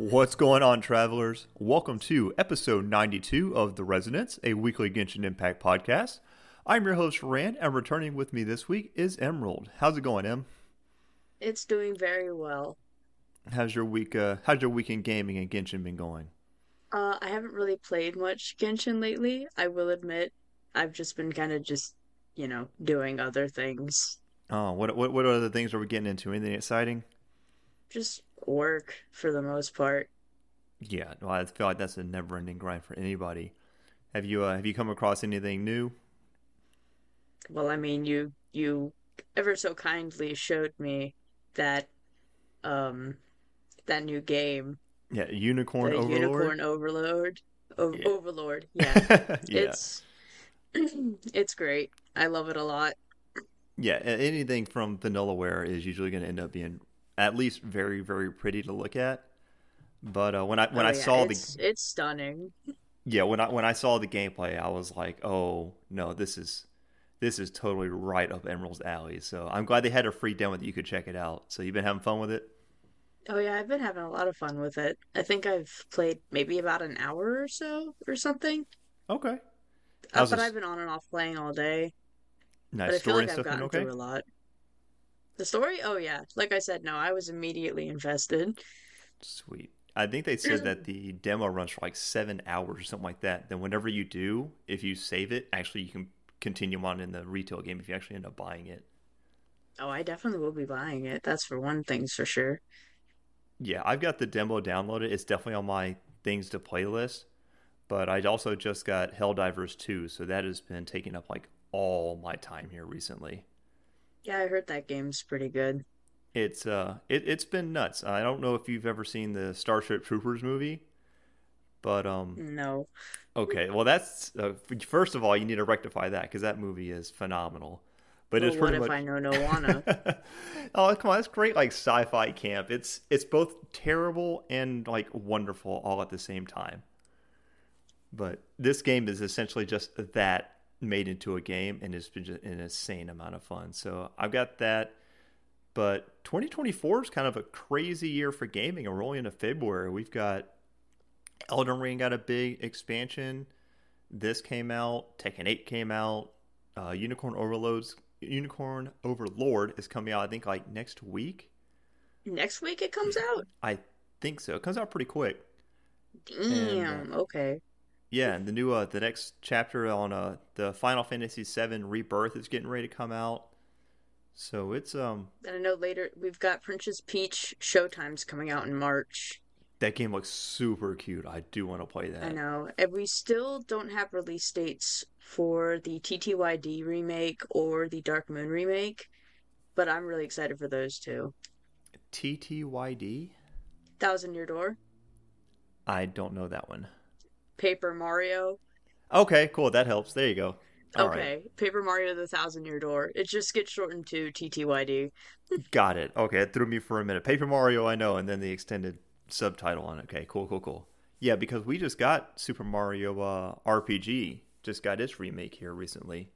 What's going on, travelers? Welcome to episode 92 of The Resonance, a weekly Genshin Impact podcast. I'm your host, Rand, and returning with me this week is Emerald. How's it going, Em? It's doing very well. How's your week? Uh, how's your weekend gaming and Genshin been going? Uh, I haven't really played much Genshin lately. I will admit, I've just been kind of just, you know, doing other things. Oh, what what what other things are we getting into? Anything exciting? Just work for the most part. Yeah, well, I feel like that's a never-ending grind for anybody. Have you uh, have you come across anything new? Well, I mean, you you ever so kindly showed me that um that new game, Yeah, Unicorn Overlord. Unicorn Overload. O- Yeah. Overlord. Yeah. yeah, It's it's great. I love it a lot. yeah. Anything from Vanillaware is usually going to end up being at least very very pretty to look at. But uh, when I when Oh, I yeah, saw it's, the it's stunning. yeah when I when I saw the gameplay, I was like, oh no, this is this is totally right up Emerald's alley. So I'm glad they had a free demo that you could check it out. So you've been having fun with it. Oh yeah, I've been having a lot of fun with it. I think I've played maybe about an hour or so or something. Okay. Uh, but this- I've been on and off playing all day. Nice but I feel story like and I've stuff. gotten okay. through a lot. The story? Oh yeah. Like I said, no, I was immediately invested. Sweet. I think they said that the demo runs for like seven hours or something like that. Then whenever you do, if you save it, actually you can continue on in the retail game if you actually end up buying it. Oh, I definitely will be buying it. That's for one thing's for sure. Yeah, I've got the demo downloaded. It's definitely on my things to play list. But I also just got Helldivers 2, so that has been taking up like all my time here recently. Yeah, I heard that game's pretty good. It's uh it, it's been nuts. I don't know if you've ever seen the Starship Troopers movie, but um No. Okay, well that's uh, first of all you need to rectify that because that movie is phenomenal. But Well, it's what pretty if. I know no wanna? oh come on, it's great like sci-fi camp. It's it's both terrible and like wonderful all at the same time. But this game is essentially just that made into a game, and it's been just an insane amount of fun. So I've got that. But 2024 is kind of a crazy year for gaming. And we're only into February. We've got Elden Ring got a big expansion. This came out. Tekken 8 came out. Uh, Unicorn Overloads, Unicorn Overlord is coming out. I think like next week. Next week it comes out? I think so. It comes out pretty quick. Damn. Okay. Yeah, and the new uh, the next chapter on uh, the Final Fantasy VII Rebirth is getting ready to come out. So it's um And I know later we've got Princess Peach Showtime's coming out in March. that game looks super cute. I do want to play that. I know. And we still don't have release dates for the TTYD remake or the Dark Moon remake, but I'm really excited for those two. TTYD? Thousand Year Door, I don't know that one. Paper Mario. Okay, cool. That helps. There you go. All right. okay, Paper Mario the Thousand Year Door. It just gets shortened to TTYD. Got it. Okay, it threw me for a minute. Paper Mario, I know, and then the extended subtitle on it. Okay, cool, cool, cool. Yeah, because we just got Super Mario uh, RPG, just got its remake here recently.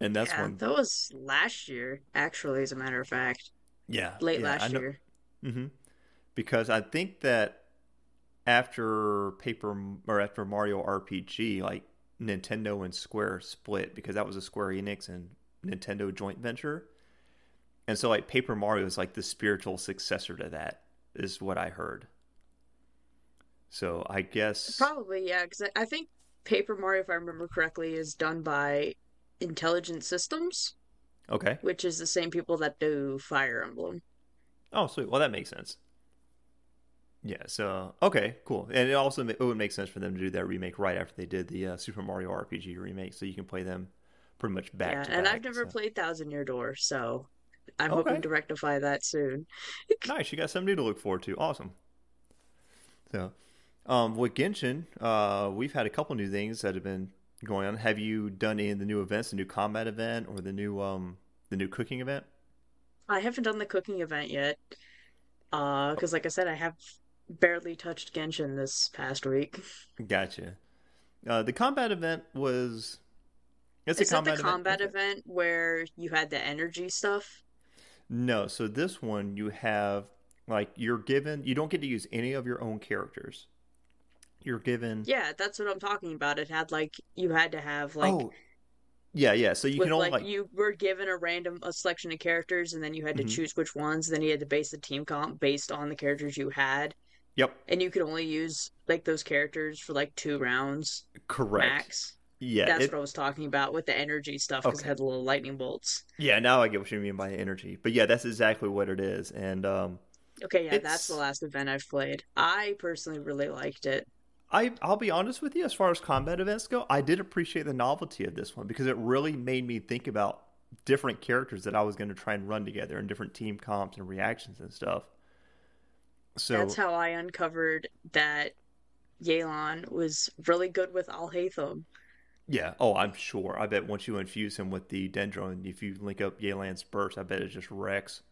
And that's yeah, one. that was last year, actually, as a matter of fact. Yeah. Late yeah, last year. hmm Because I think that after Paper or after Mario RPG, like Nintendo and Square split because that was a Square Enix and Nintendo joint venture. And so like Paper Mario is like the spiritual successor to that is what I heard. So I guess Probably, yeah, because I, I think Paper Mario, if I remember correctly, is done by Intelligent Systems, okay. which is the same people that do Fire Emblem. Oh, sweet. Well, that makes sense. Yeah. So okay, cool. And it also it would make sense for them to do that remake right after they did the uh, Super Mario RPG remake, so you can play them pretty much back yeah, and back, I've never so. played Thousand Year Door, so I'm Okay. hoping to rectify that soon. Nice. You got something new to look forward to. Awesome. So, um, with Genshin, uh, we've had a couple new things that have been going on. Have you done any of the new events, the new combat event, or the new um the new cooking event? I haven't done the cooking event yet, uh, because like I said, I have barely touched Genshin this past week. Gotcha. Uh, the combat event was. It's Is a combat the combat Okay. event where you had the energy stuff? No, so this one you have Like you're given, you don't get to use any of your own characters. You're given. Yeah, that's what I'm talking about. It had like you had to have like oh, yeah, yeah. So you with can only like, like, you were given a random a selection of characters and then you had to Mhm. choose which ones. Then you had to base the team comp based on the characters you had, yep, and you could only use like those characters for like two rounds correct. max. Yeah, That's it- what I was talking about with the energy stuff because Okay. it had the little lightning bolts. yeah. Now I get what you mean by energy, but yeah, that's exactly what it is. And um, Okay, yeah, It's- that's the last event I've played. I personally really liked it. I I'll be honest with you, as far as combat events go, I did appreciate the novelty of this one because it really made me think about different characters that I was going to try and run together and different team comps and reactions and stuff. So That's how I uncovered that Yelan was really good with Alhaitham. yeah, oh, I'm sure. I bet once you infuse him with the Dendro, if you link up Yelan's burst, I bet it just wrecks.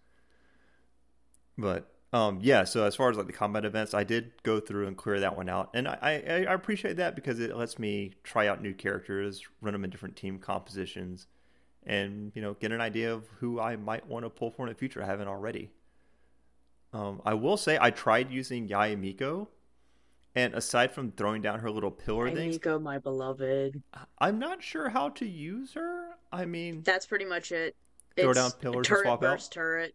But um, yeah, so as far as like the combat events, I did go through and clear that one out, and I, I, I appreciate that because it lets me try out new characters, run them in different team compositions, and you know get an idea of who I might want to pull for in the future. I haven't already. Um, I will say I tried using Yae Miko, and aside from throwing down her little pillar Hey, things, my beloved. I'm not sure how to use her. I mean, That's pretty much it. Throw It's down pillars and turret swap out? burst turret.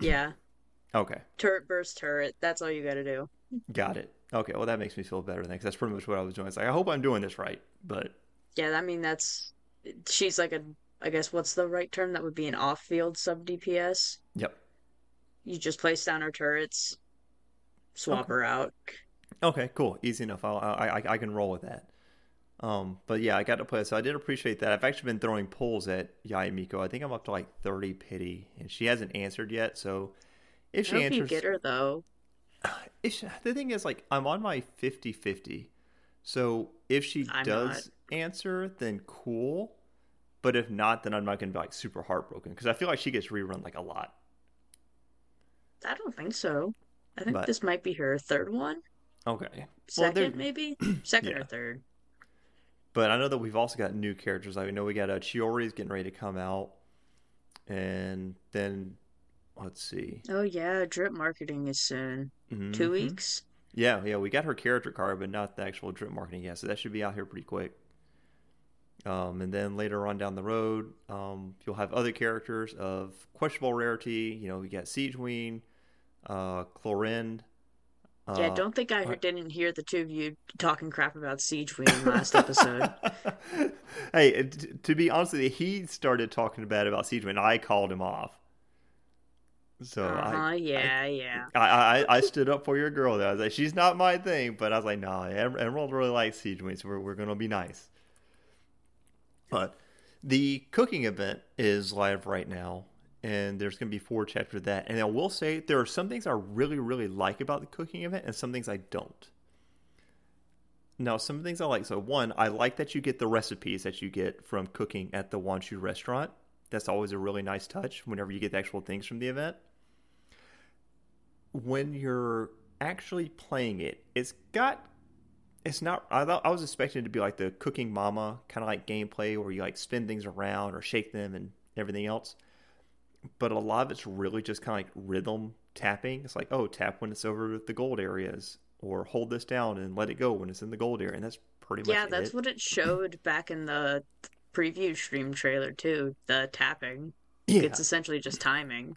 Yeah, okay, turret burst turret. That's all you got to do. got it. Okay, well that makes me feel better then, because that's pretty much what I was doing. It's like I hope I'm doing this right, but Yeah, I mean that's she's like a I guess what's the right term? That would be an off-field sub DPS. yep. You just place down her turrets, swap Okay. her out. Okay, cool, easy enough. I'll, I, I I can roll with that. Um, but yeah, I got to play. So I did appreciate that. I've actually been throwing polls at Yae Miko. I think I'm up to like 30 pity, and she hasn't answered yet. So if she answers, get her though. she- the thing is, like, I'm on my 50 50. So if she I'm does answer, then cool. But if not, then I'm not going to be like super heartbroken because I feel like she gets rerun like a lot. I don't think so. I think But- this might be her third one, Okay. Second there- maybe, second Yeah. or third. But I know that we've also got new characters. I know we got a Chiori's getting ready to come out. And then, let's see. Oh yeah, drip marketing is soon. Two Mhm. weeks. Yeah, yeah, we got her character card, but not the actual drip marketing yet. So that should be out here pretty quick. Um, and then later on down the road, um, you'll have other characters of questionable rarity. You know, we got Sigewinne, uh, Clorinde. Uh, yeah, don't think I didn't hear the two of you talking crap about Sigewinne last episode. hey, t- to be honest with you, he started talking bad about Sigewinne. I called him off. So Uh huh. I, Yeah, yeah. I, I, I stood up for your girl there. I was like, she's not my thing, but I was like, no, nah, Emerald really likes Sigewinne, so we're, we're going to be nice. But the cooking event is live right now, and there's going to be four chapters of that. And I will say there are some things I really, really like about the cooking event, and some things I don't. Now, some things I like. So, one, I like that you get the recipes that you get from cooking at the Wanshu restaurant. That's always a really nice touch whenever you get the actual things from the event when you're actually playing it, it's got it's not I thought I was expecting it to be like the cooking mama kind of like gameplay where you like spin things around or shake them and everything else. But a lot of it's really just kind of like rhythm tapping. It's like, oh, tap when it's over the gold areas or hold this down and let it go when it's in the gold area. And that's pretty much Yeah, that's it. what it showed back in the preview stream trailer too. The tapping. yeah. It's essentially just timing.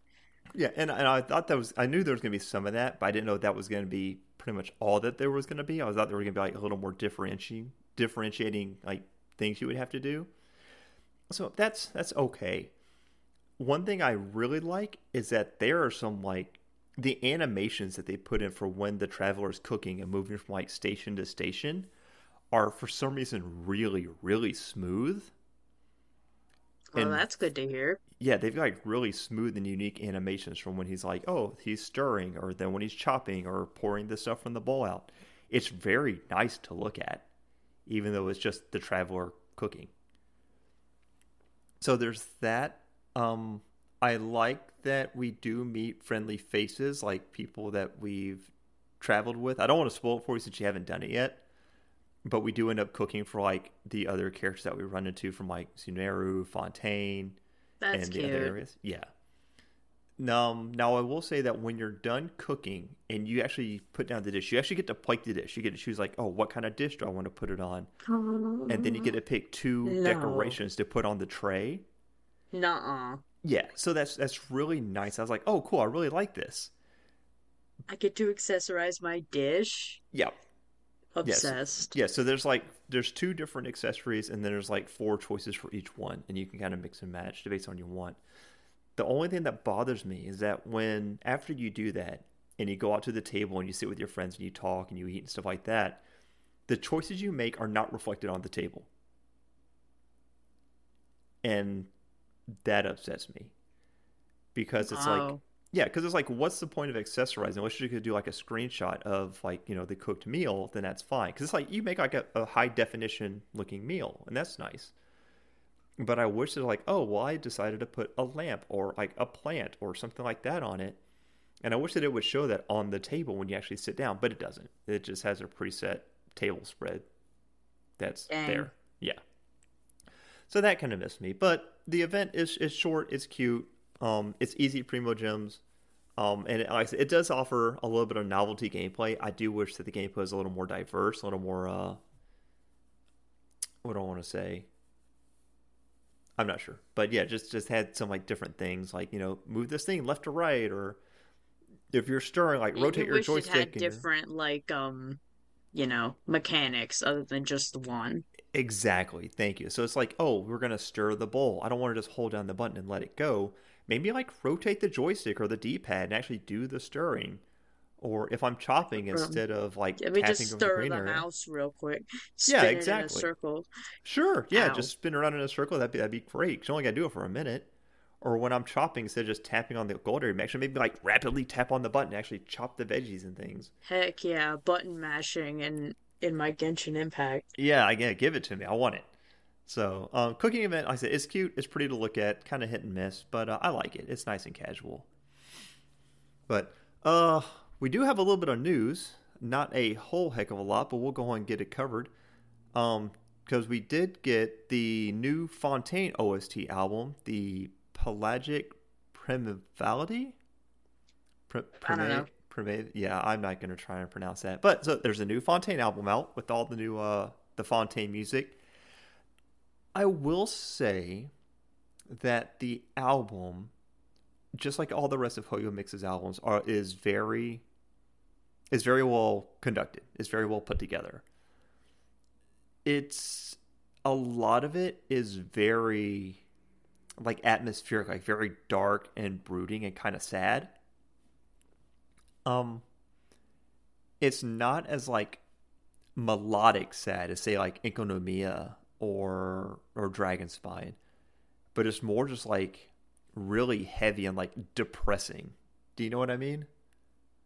Yeah, and, and I thought that was I knew there was going to be some of that, but I didn't know that was going to be pretty much all that there was going to be. I was thought there were going to be like a little more differentiating differentiating like things you would have to do. So that's that's okay. One thing I really like is that there are some like the animations that they put in for when the traveler is cooking and moving from like station to station are for some reason really really smooth. Well, And- that's good to hear. Yeah, they've got like really smooth and unique animations from when he's like, oh, he's stirring, or then when he's chopping or pouring the stuff from the bowl out. It's very nice to look at, even though it's just the traveler cooking. So there's that. Um, I like that we do meet friendly faces, like people that we've traveled with. I don't want to spoil it for you since you haven't done it yet, but we do end up cooking for like the other characters that we run into from like Sumeru, Fontaine, That's and cute. the other areas. Yeah. Um, now I will say that when you're done cooking and you actually put down the dish, you actually get to plate the dish. You get to choose like, oh, what kind of dish do I want to put it on, and then you get to pick two No. decorations to put on the tray. Nuh-uh. Yeah, so that's that's really nice. I was like, oh, cool, I really like this. I get to accessorize my dish. Yeah, Yes. Obsessed. yeah. So there's like there's two different accessories, and then there's like four choices for each one, and you can kind of mix and match based on you want. The only thing that bothers me is that when after you do that and you go out to the table and you sit with your friends and you talk and you eat and stuff like that, the choices you make are not reflected on the table. And that upsets me. Because it's like Oh. yeah, because it's like, what's the point of accessorizing? Unless you could do like a screenshot of like you know the cooked meal, then that's fine. Because it's like you make like a, a high definition looking meal, and that's nice. But I wish that like, oh well, I decided to put a lamp or like a plant or something like that on it, and I wish that it would show that on the table when you actually sit down. But it doesn't. It just has a preset table spread that's Dang. there. Yeah. So that kind of missed me. But the event is is short, it's cute, um, it's easy Primogems. Um, and it, like I said, it does offer a little bit of novelty gameplay. I do wish that the gameplay was a little more diverse, a little more uh what do I want to say? I'm not sure. But yeah, just just had some like different things like, you know, move this thing left to right or if you're stirring, like You- rotate you your joystick. it had and- different like um you know mechanics other than just the one. Exactly. Thank you. So it's like, oh, we're going to stir the bowl. I don't want to just hold down the button and let it go. Maybe like rotate the joystick or the D pad and actually do the stirring. Or if I'm chopping Um, instead of like Let me tapping just over the stir the mouse real quick. Yeah, Spin it in a exactly. circle. Sure. Yeah. Ow. Just spin around in a circle. That'd be, that'd be great. 'cause You only got to do it for a minute. Or when I'm chopping, instead of just tapping on the gold area, actually maybe like rapidly tap on the button, actually chop the veggies and things. Heck yeah, button mashing and in my Genshin Impact. Yeah, I yeah, give it to me. I want it. So, um, cooking event, like I said, it's cute. It's pretty to look at, kind of hit and miss, but uh, I like it. It's nice and casual. But uh, we do have a little bit of news. Not a whole heck of a lot, but we'll go on and get it covered. Um, because we did get the new Fontaine OST album, the Pelagic Primavality. Pri- I don't know. Yeah, I'm not going to try and pronounce that. But so there's a new Fontaine album out with all the new uh the Fontaine music. I will say that the album, just like all the rest of HOYO-MiX's albums, are is very is very well conducted. It's very well put together. It's a lot of it is very like atmospheric, like very dark and brooding and kind of sad. Um it's not as like melodic sad as say like Enkanomiya or or Dragon Spine, but it's more just like really heavy and like depressing. Do you know what I mean?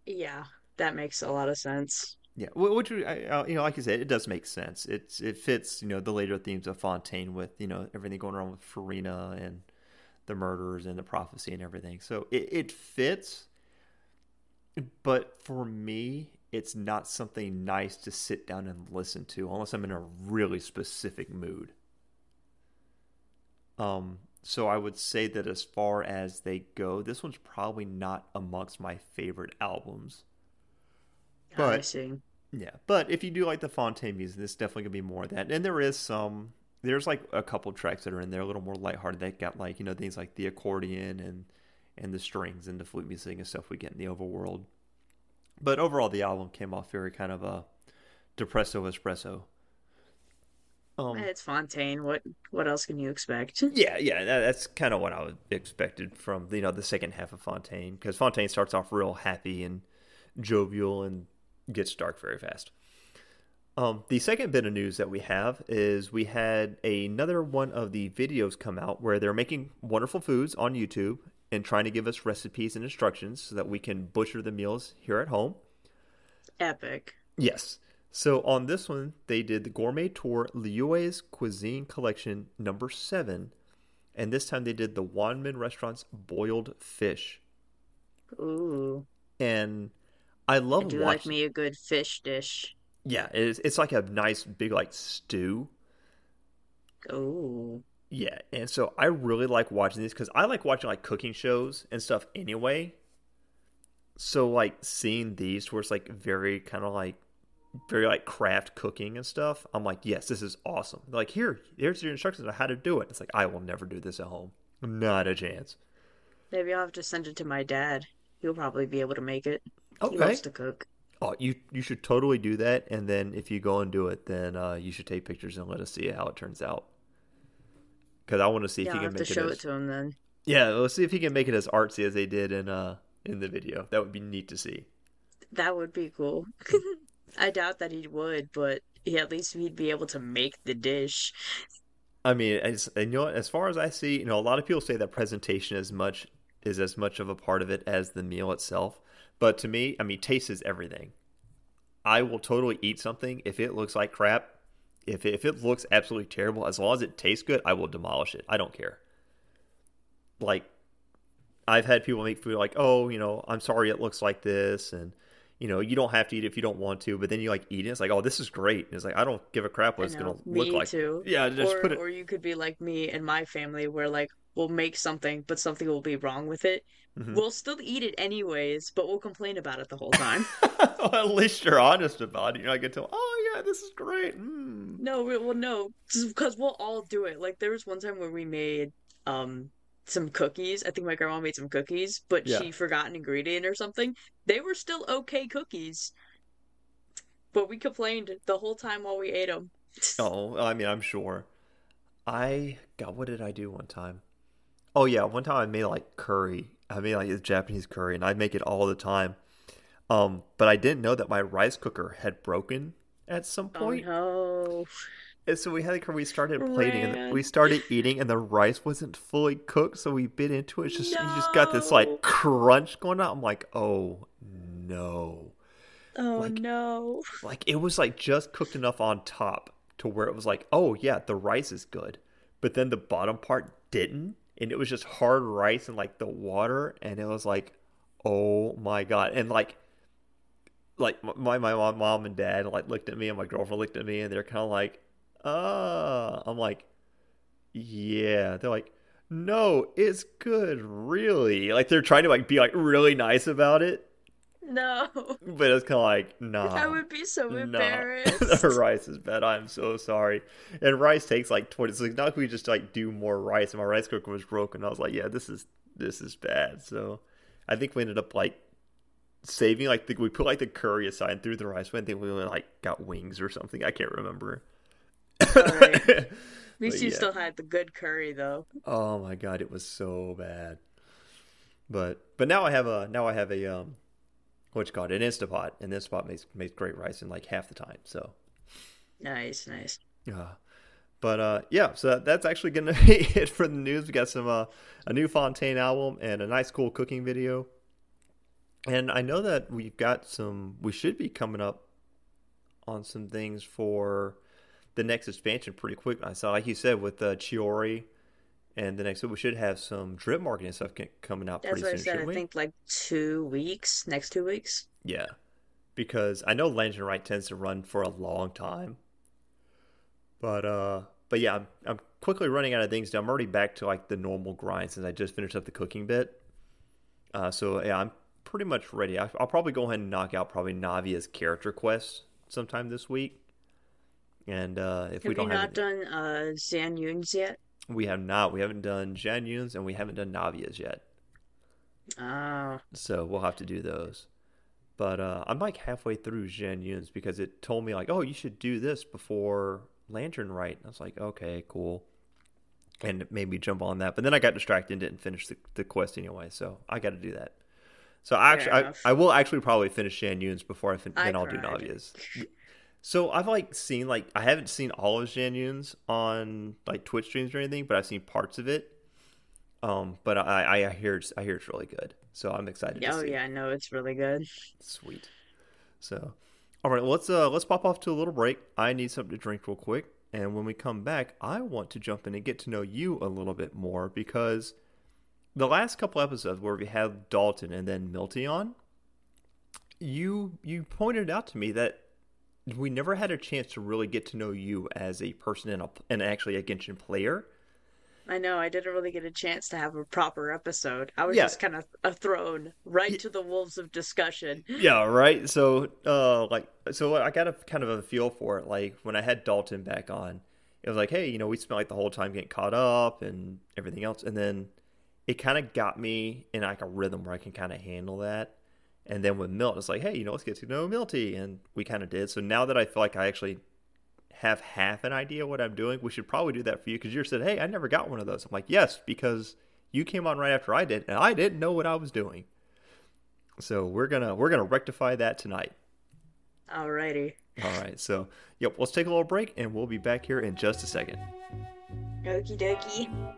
Yeah, that makes a lot of sense. Yeah, which I- you know, like I said, it does make sense. It's it fits you know the later themes of Fontaine with you know everything going on with Furina and the murders and the prophecy and everything. So it, it fits. But for me, it's not something nice to sit down and listen to unless I'm in a really specific mood. Um, so I would say that as far as they go, this one's probably not amongst my favorite albums. I But- see. Yeah, but if you do like the Fontaine music, this is definitely gonna be more of that. And there is some, there's like a couple tracks that are in there a little more lighthearted. That got like you know things like the accordion and and the strings and the flute music and stuff we get in the overworld. But overall, the album came off very kind of a depresso espresso. Um, It's Fontaine. What what else can you expect? yeah, yeah, that, that's kind of what I would expected from you know the second half of Fontaine because Fontaine starts off real happy and jovial and gets dark very fast. Um, the second bit of news that we have is we had another one of the videos come out where they're making wonderful foods on YouTube and trying to give us recipes and instructions so that we can butcher the meals here at home. Epic. Yes. So on this one, they did the Gourmet Tour Liyue's Cuisine Collection number seven, and this time they did the Wanmin Restaurant's boiled fish. Ooh, And I love I do watching. like me a good fish dish. Yeah, it's it's like a nice big like stew. Ooh, Yeah, and so I really like watching these because I like watching like cooking shows and stuff anyway. So like seeing these where it's like very kind of like very like craft cooking and stuff. I'm like, yes, this is awesome. They're like, here, here's your instructions on how to do it. It's like I will never do this at home. Not a chance. Maybe I'll have to send it to my dad. He'll probably be able to make it. He loves to cook. Oh, you you should totally do that, and then if you go and do it, then uh, you should take pictures and let us see how it turns out. Because I want to see Yeah, if he I'll can to make it. show as, it to him then. Yeah, let's see if he can make it as artsy as they did in uh in the video. That would be neat to see. That would be cool. I doubt that he would, but yeah, at least he'd be able to make the dish. I mean, as, and you know, as far as I see, you know, a lot of people say that presentation is much is as much of a part of it as the meal itself. But to me, I mean, taste is everything. I will totally eat something if it looks like crap. If it, if it looks absolutely terrible, as long as it tastes good, I will demolish it. I don't care. Like, I've had people make food like, oh, you know, I'm sorry it looks like this, and you know, you don't have to eat it if you don't want to. But then you like eat it, it's like, oh, this is great. And it's like I don't give a crap what I it's know. gonna Me look like. too. Yeah, just or, put it. or you could be like me and my family, where like we'll make something, but something will be wrong with it. Mhm. We'll still eat it anyways, but we'll complain about it the whole time. well, at least you're honest about it. You're not gonna tell, oh yeah, this is great. Mm. no, we, well, no, because we'll all do it. Like there was one time where we made um some cookies. I think my grandma made some cookies, but Yeah. she forgot an ingredient or something. They were still okay cookies, but we complained the whole time while we ate them. Oh, I mean, I'm sure. I God, what did I do one time? Oh yeah, one time I made like curry. I made like a Japanese curry, and I make it all the time. Um, but I didn't know that my rice cooker had broken at some point. Oh point. no. And so we had like we started plating and we started eating and the rice wasn't fully cooked, so we bit into it. It's just you just got this like crunch going on. I'm like, oh no. Oh Like- no. Like it was like just cooked enough on top to where it was like, oh yeah, the rice is good. But then the bottom part didn't. And it was just hard rice and like the water and it was like, oh my god. And like like my my mom, mom and dad like looked at me and my girlfriend looked at me and they're kind of like, uh I'm like, yeah. They're like, no, it's good, really. Like they're trying to like be like really nice about it, No. but it's kind of like, nah. I would be so No, embarrassed. the rice is bad. I'm so sorry. And rice takes like twenty. It's like not we just like do more rice. And my rice cooker was broken. I was like, yeah, this is this is bad. So I think we ended up like saving like the, we put like the curry aside and threw the rice. I think we only like got wings or something. I can't remember. Alright. At least But you yeah. still had the good curry though. Oh my god, it was so bad. But but now I have a now I have a um what you call it an Instapot, and Instapot makes makes great rice in like half the time. So Nice, nice. Yeah. But uh, yeah, so that's actually going to be it for the news. We got some uh, a new Fontaine album and a nice, cool cooking video. And I know that we've got some. We should be coming up on some things for the next expansion pretty quick. I saw, like you said, with uh, Chiori, and the next week we should have some drip marketing stuff coming out That's pretty what I soon. said. I we? think like two weeks, next two weeks. Yeah, because I know Lantern Rite tends to run for a long time. But uh, but yeah, I'm, I'm quickly running out of things. Now. I'm already back to like the normal grind since I just finished up the cooking bit. Uh, so yeah, I'm pretty much ready. I, I'll probably go ahead and knock out probably Navia's character quest sometime this week. And uh, if we Have you don't not have, done uh Xianyun's yet? We have not. We haven't done Xianyun's and we haven't done Navia's yet. Oh, So we'll have to do those. But uh, I'm like halfway through Xianyun's because it told me like, oh, you should do this before Lantern Rite. I was like, okay, cool. And it made me jump on that. But then I got distracted and didn't finish the, the quest anyway. So I got to do that. So I actually, I. I will actually probably finish Xianyun's before I fin- I then I'll do. Navia's. So I've like seen like I haven't seen all of Xianyun's on like Twitch streams or anything, but I've seen parts of it. Um, but I, I hear it's, I hear it's really good, so I'm excited. to oh see. yeah, I know it's really good. Sweet. So, all right, let's uh let's pop off to a little break. I need something to drink real quick, and when we come back, I want to jump in and get to know you a little bit more because the last couple episodes where we had Dalton and then Milty on, you you pointed out to me that we never had a chance to really get to know you as a person and a and actually a Genshin player. I know I didn't really get a chance to have a proper episode. I was Yeah. just kind of thrown right to the wolves of discussion. Yeah, right. So, uh, like, so I got a kind of a feel for it. Like when I had Dalton back on, it was like, hey, you know, we spent like the whole time getting caught up and everything else, and then it kind of got me in like a rhythm where I can kind of handle that. And then with Milt, it's like, hey, you know, let's get to know Milty, and we kind of did. So now that I feel like I actually have half an idea what I'm doing, we should probably do that for you because you said, hey, I never got one of those. I'm like, yes, because you came on right after I did, and I didn't know what I was doing. So we're gonna we're gonna rectify that tonight. Alrighty. All right. So yep, let's take a little break, and we'll be back here in just a second. Okie dokie.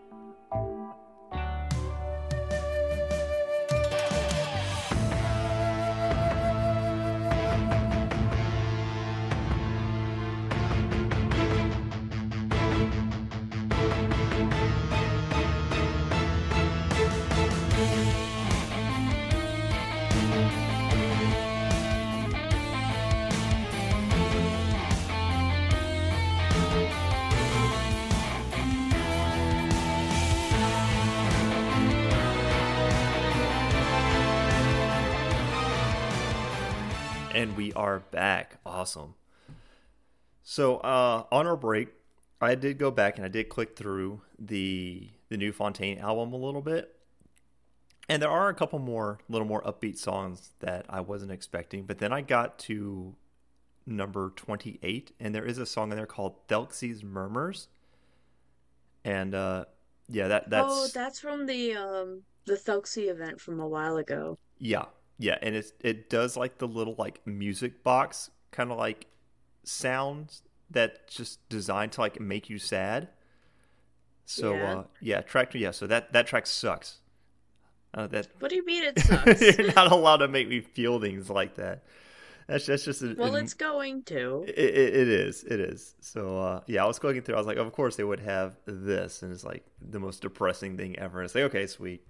And we are back. Awesome. So uh, on our break, I did go back and I did click through the the new Fontaine album a little bit, and there are a couple more little more upbeat songs that I wasn't expecting. But then I got to number twenty eight, and there is a song in there called Thelxie's Murmurs, and uh, yeah, that that's Oh, that's from the um the Thelxie event from a while ago. Yeah, yeah, and it's it does like the little like music box kind of like sounds that just designed to like make you sad. So Yeah. uh yeah, track yeah, so that that track sucks. Uh, that What do you mean it sucks? you're not allowed to make me feel things like that. That's that's just a, well, an- it's going to. it, it, it is it is so uh yeah i was going through i was like of course they would have this and it's like the most depressing thing ever and it's like okay sweet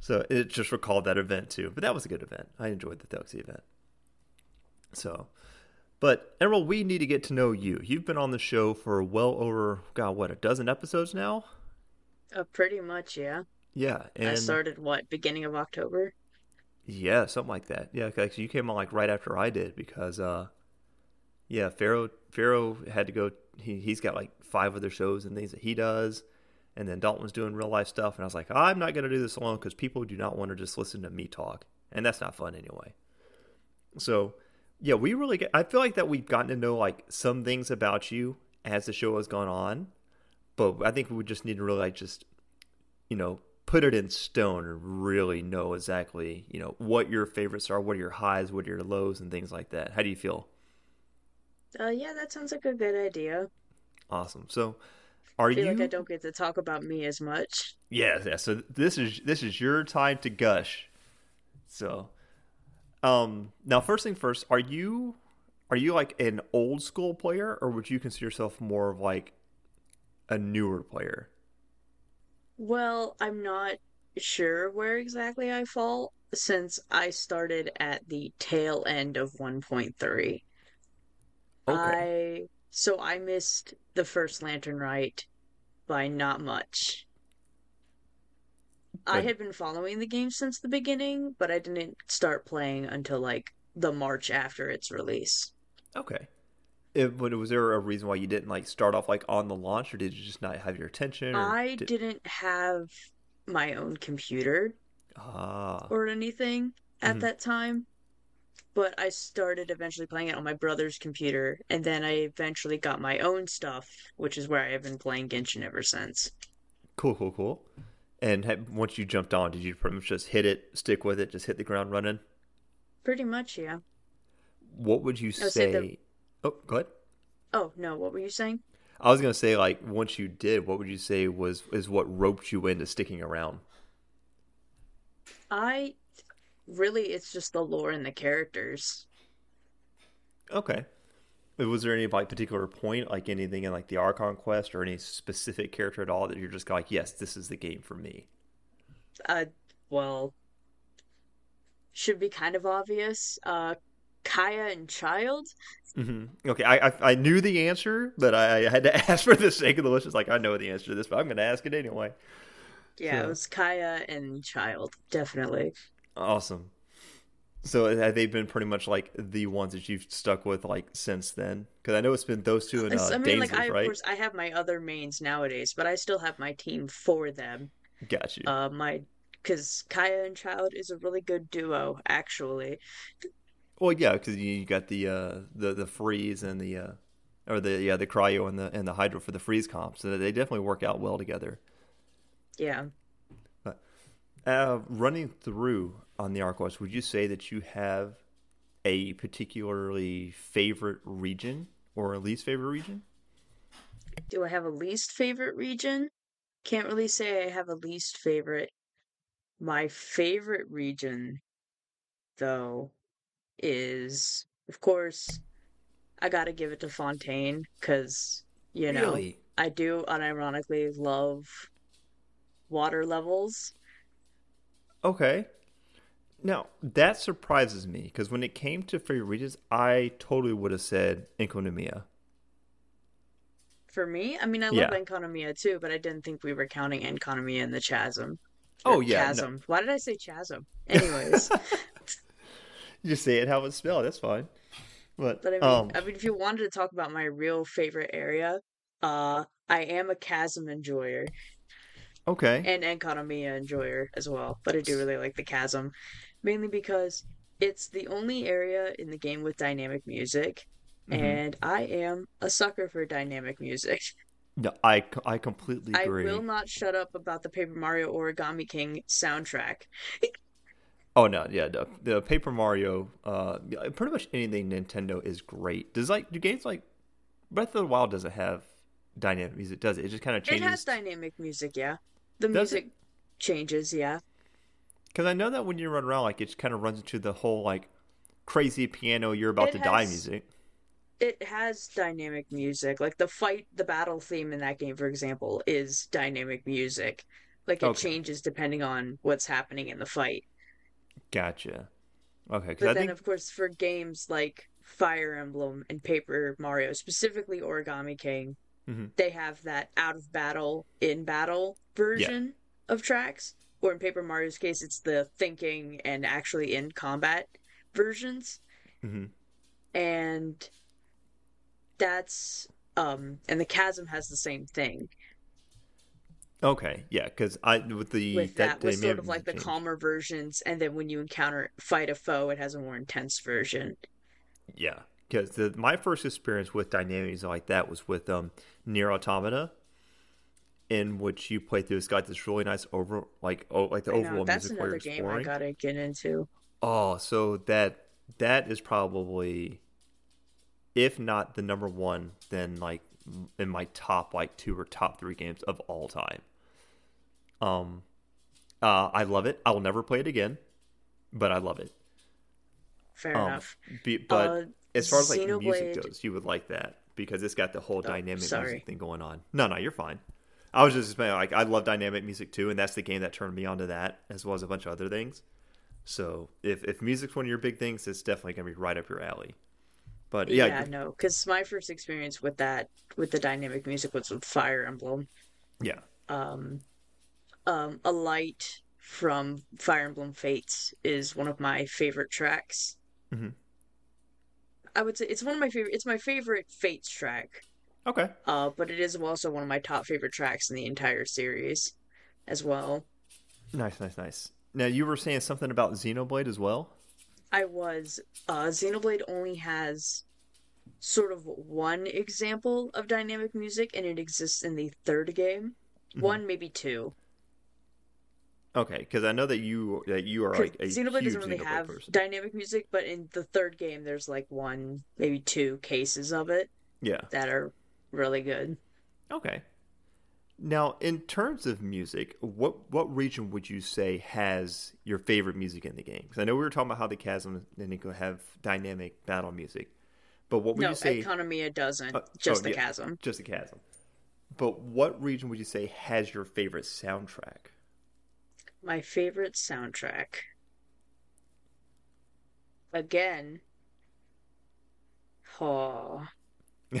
so it just recalled that event too but that was a good event i enjoyed the Thelxie event so but emerald we need to get to know you you've been on the show for well over god what a dozen episodes now Uh, pretty much, yeah. yeah and I started what beginning of October. Yeah, something like that. Yeah, because you came on like right after I did because uh yeah, Pharaoh Pharaoh had to go he he's got like five other shows and things that he does. And then Dalton was doing real life stuff and I was like, I'm not gonna do this alone because people do not want to just listen to me talk. And that's not fun anyway. So yeah, we really get I feel like that we've gotten to know like some things about you as the show has gone on. But I think we would just need to really like just you know, put it in stone and really know exactly, you know, what your favorites are, what are your highs, what are your lows, and things like that. How do you feel? Uh, yeah, that sounds like a good idea. Awesome. So, are I feel you? like I don't get to talk about me as much. Yeah, yeah. So this is this is your time to gush. So, um, now first thing first, are you are you like an old school player, or would you consider yourself more of like a newer player? Well, I'm not sure where exactly I fall since I started at the tail end of 1.3. Okay. I so I missed the first Lantern Rite by not much. I had been following the game since the beginning, but I didn't start playing until like the March after its release. Okay. It, but was there a reason why you didn't like start off like on the launch, or did you just not have your attention? Or I did- didn't have my own computer Ah, or anything at Mhm. that time, but I started eventually playing it on my brother's computer, and then I eventually got my own stuff, which is where I have been playing Genshin ever since. cool, cool, cool. And ha- once you jumped on, did you pretty much just hit it, stick with it, just hit the ground running? Pretty much, yeah. What would you say say? the- Oh, go ahead. Oh, no, what were you saying? I was gonna say like once you did, what would you say was is what roped you into sticking around? I really, it's just the lore and the characters. Okay. Was there any like particular point, like anything in like the Archon quest or any specific character at all that you're just like, yes, this is the game for me? Uh, well, should be kind of obvious. Uh, Kaeya and Childe. Mm-hmm. Okay, I, I, I knew the answer, but I, I, had to ask for the sake of the list. It's like I know the answer to this, but I'm going to ask it anyway. Yeah, so. it was Kaeya and Childe, definitely. Awesome. So have they been pretty much like the ones that you've stuck with like since then? Because I know it's been those two and uh, I mean, like I, right? Of course, I have my other mains nowadays, but I still have my team for them. Got you. Uh, my because Kaeya and Childe is a really good duo, actually. Well, yeah, because you got the uh, the the freeze and the uh, or the yeah the cryo and the and the hydro for the freeze comp, so they definitely work out well together. Yeah. But, uh, running through on the Arc would you say that you have a particularly favorite region or a least favorite region? Do I have a least favorite region? Can't really say I have a least favorite. My favorite region, though, is, of course, I gotta give it to Fontaine, because, you know, really? I do unironically love water levels. Okay. Now, that surprises me, because when it came to favorite regions, I totally would have said Enkanomiya. For me? I mean, I love yeah. Enkanomiya too, but I didn't think we were counting Enkanomiya in the chasm. Oh, yeah. Chasm. No. Why did I say chasm? Anyways. you just say it how it's spelled. That's fine. But, but I mean, um, I mean, if you wanted to talk about my real favorite area, uh, I am a chasm enjoyer. Okay. And Enkanomiya enjoyer as well, but I do really like the chasm, mainly because it's the only area in the game with dynamic music, mm-hmm. and I am a sucker for dynamic music. No, I, I completely agree. I will not shut up about the Paper Mario Origami King soundtrack. Oh no, yeah, the, the Paper Mario, uh, pretty much anything Nintendo is great. Does like do games like Breath of the Wild doesn't have dynamic music, does it? It just kind of changes. It has dynamic music, yeah. The does music it? changes, yeah. Because I know that when you run around, like it kind of runs into the whole like crazy piano, you're about it to has, die music. It has dynamic music, like the fight, the battle theme in that game, for example, is dynamic music. Like it okay. changes depending on what's happening in the fight. Gotcha. Okay, but I then think... of course for games like Fire Emblem and Paper Mario, specifically Origami King, mm-hmm. they have that out of battle, in battle version yeah. of tracks. Or in Paper Mario's case, it's the thinking and actually in combat versions. Mm-hmm. And that's um and the chasm has the same thing Okay, yeah, because I with the with that, that was sort of like the calmer versions, and then when you encounter fight a foe, it has a more intense version. Yeah, because my first experience with dynamics like that was with um NieR Automata, in which you play through. It's got this really nice over like oh like the I overall know, that's music. That's another game I gotta get into. Oh, so that that is probably, if not the number one, then like in my top like two or top three games of all time. Um, uh, I love it. I will never play it again, but I love it. Fair um, enough. Be, but uh, as far as like Xenoblade... music goes, you would like that because it's got the whole oh, dynamic sorry. music thing going on. No, no, you're fine. I was just like I love dynamic music too, and that's the game that turned me onto that as well as a bunch of other things. So if if music's one of your big things, it's definitely gonna be right up your alley. But yeah, yeah, no, because my first experience with that with the dynamic music was with Fire Emblem. Yeah. Um, um, a light from Fire Emblem Fates is one of my favorite tracks. Mm-hmm. I would say it's one of my favorite. It's my favorite Fates track. Okay. Uh, but it is also one of my top favorite tracks in the entire series, as well. Nice, nice, nice. Now you were saying something about Xenoblade as well. I was. Uh, Xenoblade only has sort of one example of dynamic music, and it exists in the third game. Mm-hmm. One, maybe two. Okay, because I know that you that you are like a Xenoblade doesn't really Xenoblade have person. dynamic music, but in the third game, there's like one, maybe two cases of it. Yeah, that are really good. Okay. Now, in terms of music, what what region would you say has your favorite music in the game? Because I know we were talking about how the Chasm and Nico have dynamic battle music, but what would no, you say? Enkanomiya doesn't. Uh, just oh, the yeah, Chasm. Just the Chasm. But what region would you say has your favorite soundtrack? my favorite soundtrack. Again, Oh,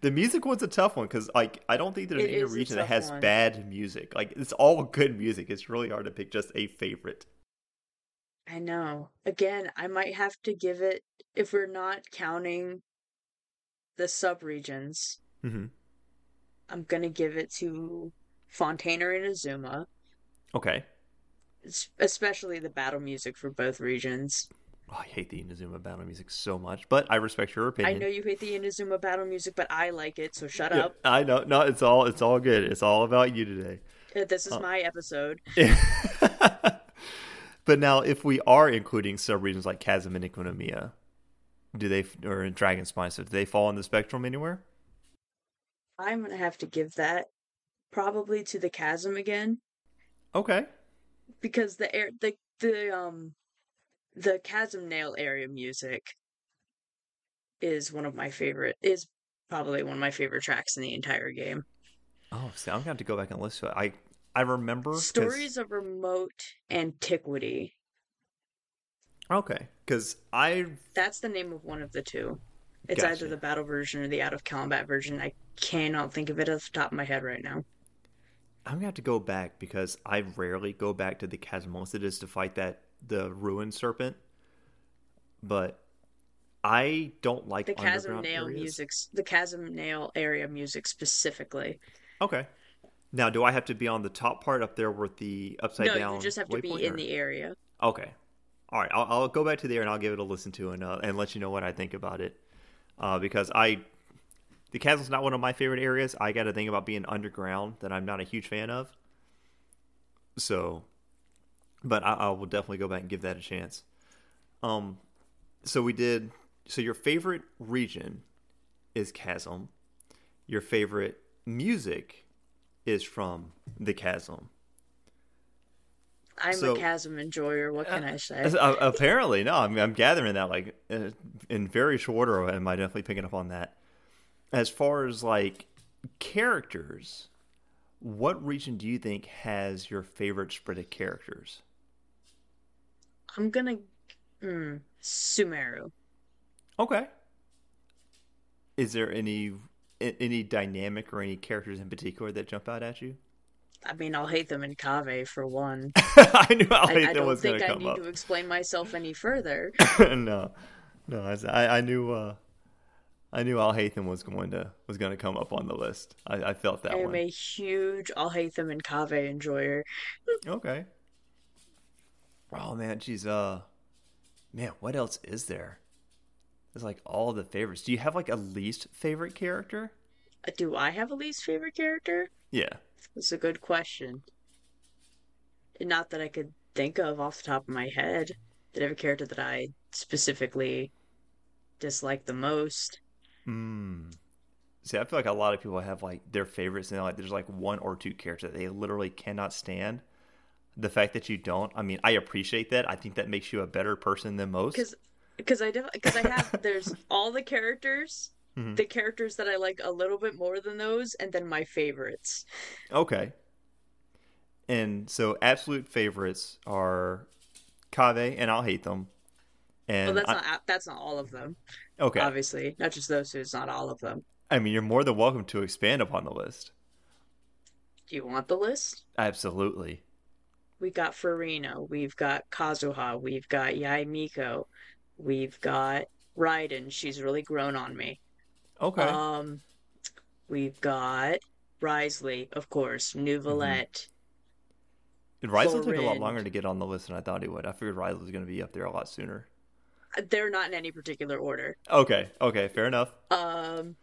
the music one's a tough one because like I don't think there's It any region that has one. bad music. Like it's all good music. It's really hard to pick just a favorite. I know. Again, I might have to give it if we're not counting the subregions. hmm I'm gonna give it to Fontaine and Inazuma, Okay. es- especially the battle music for both regions. Oh, I hate the Inazuma battle music so much, but I respect your opinion. I know you hate the Inazuma battle music, but I like it, so shut Yeah, up. I know. No, it's all it's all good. It's all about you today. Uh, This is Uh, my episode. but now, if we are including subregions like Chasm and Enkanomiya, do they or Dragon Spine, so do they fall on the spectrum anywhere? I'm gonna have to give that probably to the chasm again Okay. because the air the the um the chasm nail area music is one of my favorite is probably one of my favorite tracks in the entire game. Oh, see, I'm gonna have to go back and listen to it. I I remember Stories of remote antiquity. Okay, because I That's the name of one of the two. It's Gotcha. either the battle version or the out of combat version. I cannot think of it off the top of my head right now. I'm gonna have to go back because I rarely go back to the chasm unless it is to fight that the ruined serpent. But I don't like The chasm nail areas. music, the chasm nail area music specifically. Okay. Now, do I have to be on the top part up there with the upside no, down? No, you just have to be waypoint, in or- the area. Okay. All right. I'll, I'll go back to there and I'll give it a listen to and uh, and let you know what I think about it. Uh, because I, the castle's not one of my favorite areas. I got to think about being underground that I'm not a huge fan of. So, but I, I will definitely go back and give that a chance. Um, so we did. So your favorite region is Chasm. Your favorite music is from the Chasm. I'm So- a chasm enjoyer. What can I say? Uh, apparently, no. I'm, I'm gathering that like uh, in very short order. Am I definitely picking up on that? As far as like characters, what region do you think has your favorite spread of characters? I'm gonna, mm, Sumeru. Okay. Is there any any dynamic or any characters in particular that jump out at you? I mean, Alhaitham in Kaveh for one. I knew how I, hate I that don't was going think to I come need up. to explain myself any further. no, no. I, I I knew uh, I knew Alhaitham was going to was going to come up on the list. I, I felt that way. I am one. a huge Alhaitham in Kaveh enjoyer. Okay. Oh man, she's uh, man, what else is there? It's like all the favorites. Do you have like a least favorite character? Uh, Do I have a least favorite character? Yeah. That's a good question. Not that I could think of off the top of my head. Have a character that I specifically dislike the most? Hmm. See, I feel like a lot of people have like their favorites, and like there's like one or two characters that they literally cannot stand. The fact that you don't, I mean, I appreciate that. I think that makes you a better person than most. Because because I because I have there's all the characters, Mhm. the characters that I like a little bit more than those, and then my favorites. Okay. And so, absolute favorites are Kaveh, and Alhaitham. And Well, that's I- not that's not all of them. okay. Obviously, not just those two. It's not all of them. I mean, you're more than welcome to expand upon the list. Do you want the list? Absolutely. We got Furina, we've got Kazuha, we've got Yae Miko, we've got Raiden. She's really grown on me. Okay. Um, we've got Wriothesley, of course, New Mm-hmm. Valette. Wriothesley took a lot longer to get on the list than I thought he would. I figured Wriothesley was going to be up there a lot sooner. They're not in any particular order. Okay. Okay. Fair enough. Um,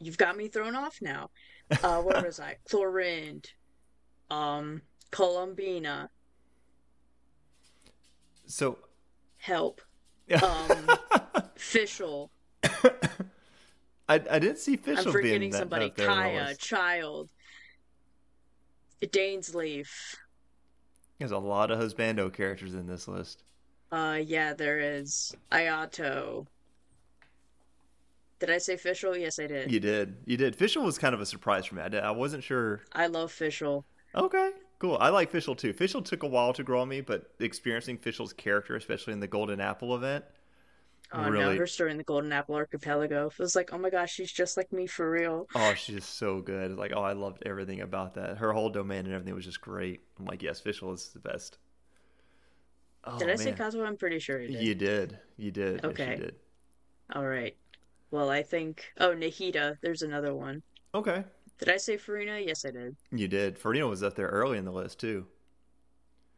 you've got me thrown off now. Uh, where was I? Clorinde, um, Columbina, So, Help, um, Fischl. I, I didn't see I'm Fischl being forgetting that somebody. up there on the Kaeya. Childe, Dainsleif. There's a lot of husbando characters in this list. Uh, yeah, there is Ayato. Did I say Fischl? Yes, I did. You did. You did. Fischl was kind of a surprise for me. I, did- I wasn't sure. I love Fischl. Okay, cool. I like Fischl too. Fischl took a while to grow on me, but experiencing Fischl's character, especially in the Golden Apple event, Oh no, really her story in the Golden Apple Archipelago. It was like, oh my gosh, she's just like me for real. oh she's just so good like oh i loved everything about that her whole domain and everything was just great i'm like yes Fischl is the best oh Did I say man Kazuha? I'm pretty sure you did. you did you did yes Okay. you did All right. Well, I think. Oh, Nahida. There's another one. okay Did I say Furina? Yes, I did. you did Furina was up there early in the list too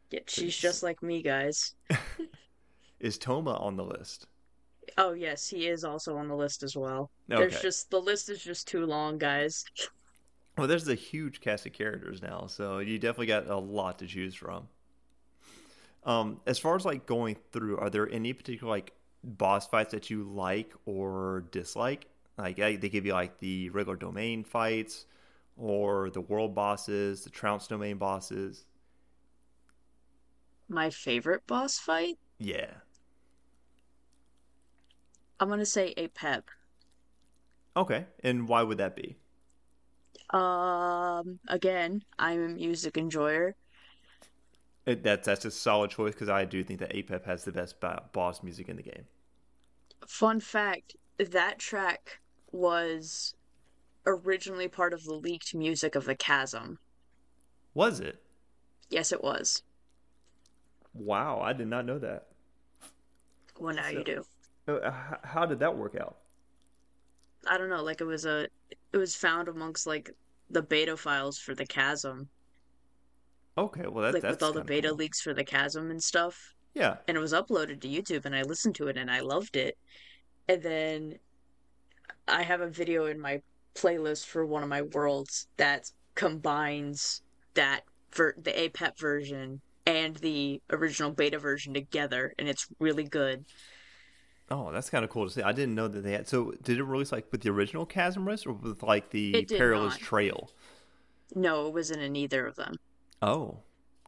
Yeah, she's It's- just like me, guys. is Thoma on the list Oh yes, he is also on the list as well. There's just the list is just too long, guys. well there's a huge cast of characters now so you definitely got a lot to choose from um as far as like going through are there any particular like boss fights that you like or dislike like they give you like the regular domain fights or the world bosses the trounce domain bosses My favorite boss fight? yeah I'm gonna say Apep. okay and why would that be Um, again, I'm a music enjoyer. it, that's that's a solid choice because i do think that apep has the best boss music in the game Fun fact, that track was originally part of the leaked music of the Chasm. was it Yes, it was. wow i did not know that Well, now you do. Uh, how did that work out I don't know, like it was a it was found amongst like the beta files for the Chasm, Okay, well that, like that's with all the beta cool. leaks for the Chasm and stuff. Yeah, And it was uploaded to YouTube and I listened to it and I loved it. And then I have a video in my playlist for one of my worlds that combines that ver the APEP version and the original beta version together and it's really good. Oh, that's kind of cool to see. I didn't know that they had. So, did it release like with the original Chasm or with like the Perilous not. Trail? No, it wasn't in either of them. Oh,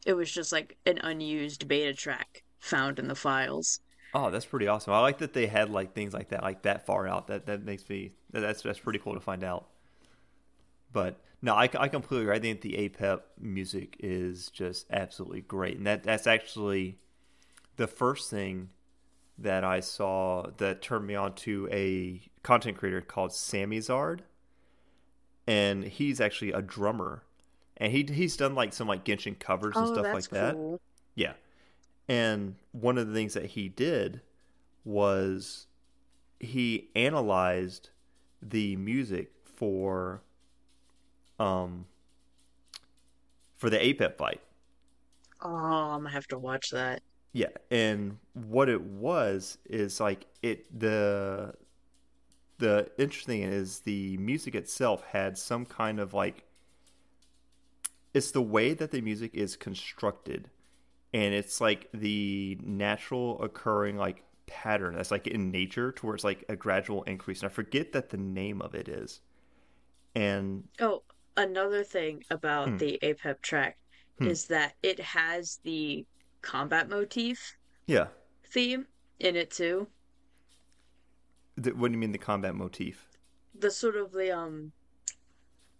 It was just like an unused beta track found in the files. Oh, that's pretty awesome. I like that they had like things like that, like that far out. That that makes me that- that's that's pretty cool to find out. But no, I, I completely agree. I think the APEP music is just absolutely great, and that that's actually the first thing that I saw that turned me on to a content creator called Sammy Zard, and he's actually a drummer, and he he's done like some like Genshin covers and Oh, stuff like that. Yeah. And one of the things that he did was he analyzed the music for um for the APEP fight. Oh, I'm gonna have to watch that. Yeah, and what it was is like it the the interesting is the music itself had some kind of like it's the way that the music is constructed and it's like the natural occurring like pattern that's like in nature towards like a gradual increase and i forget that the name of it is and Oh, another thing about Hmm. the APEP track Hmm. is that it has the combat motif yeah theme in it too. the, what do you mean the combat motif The sort of the um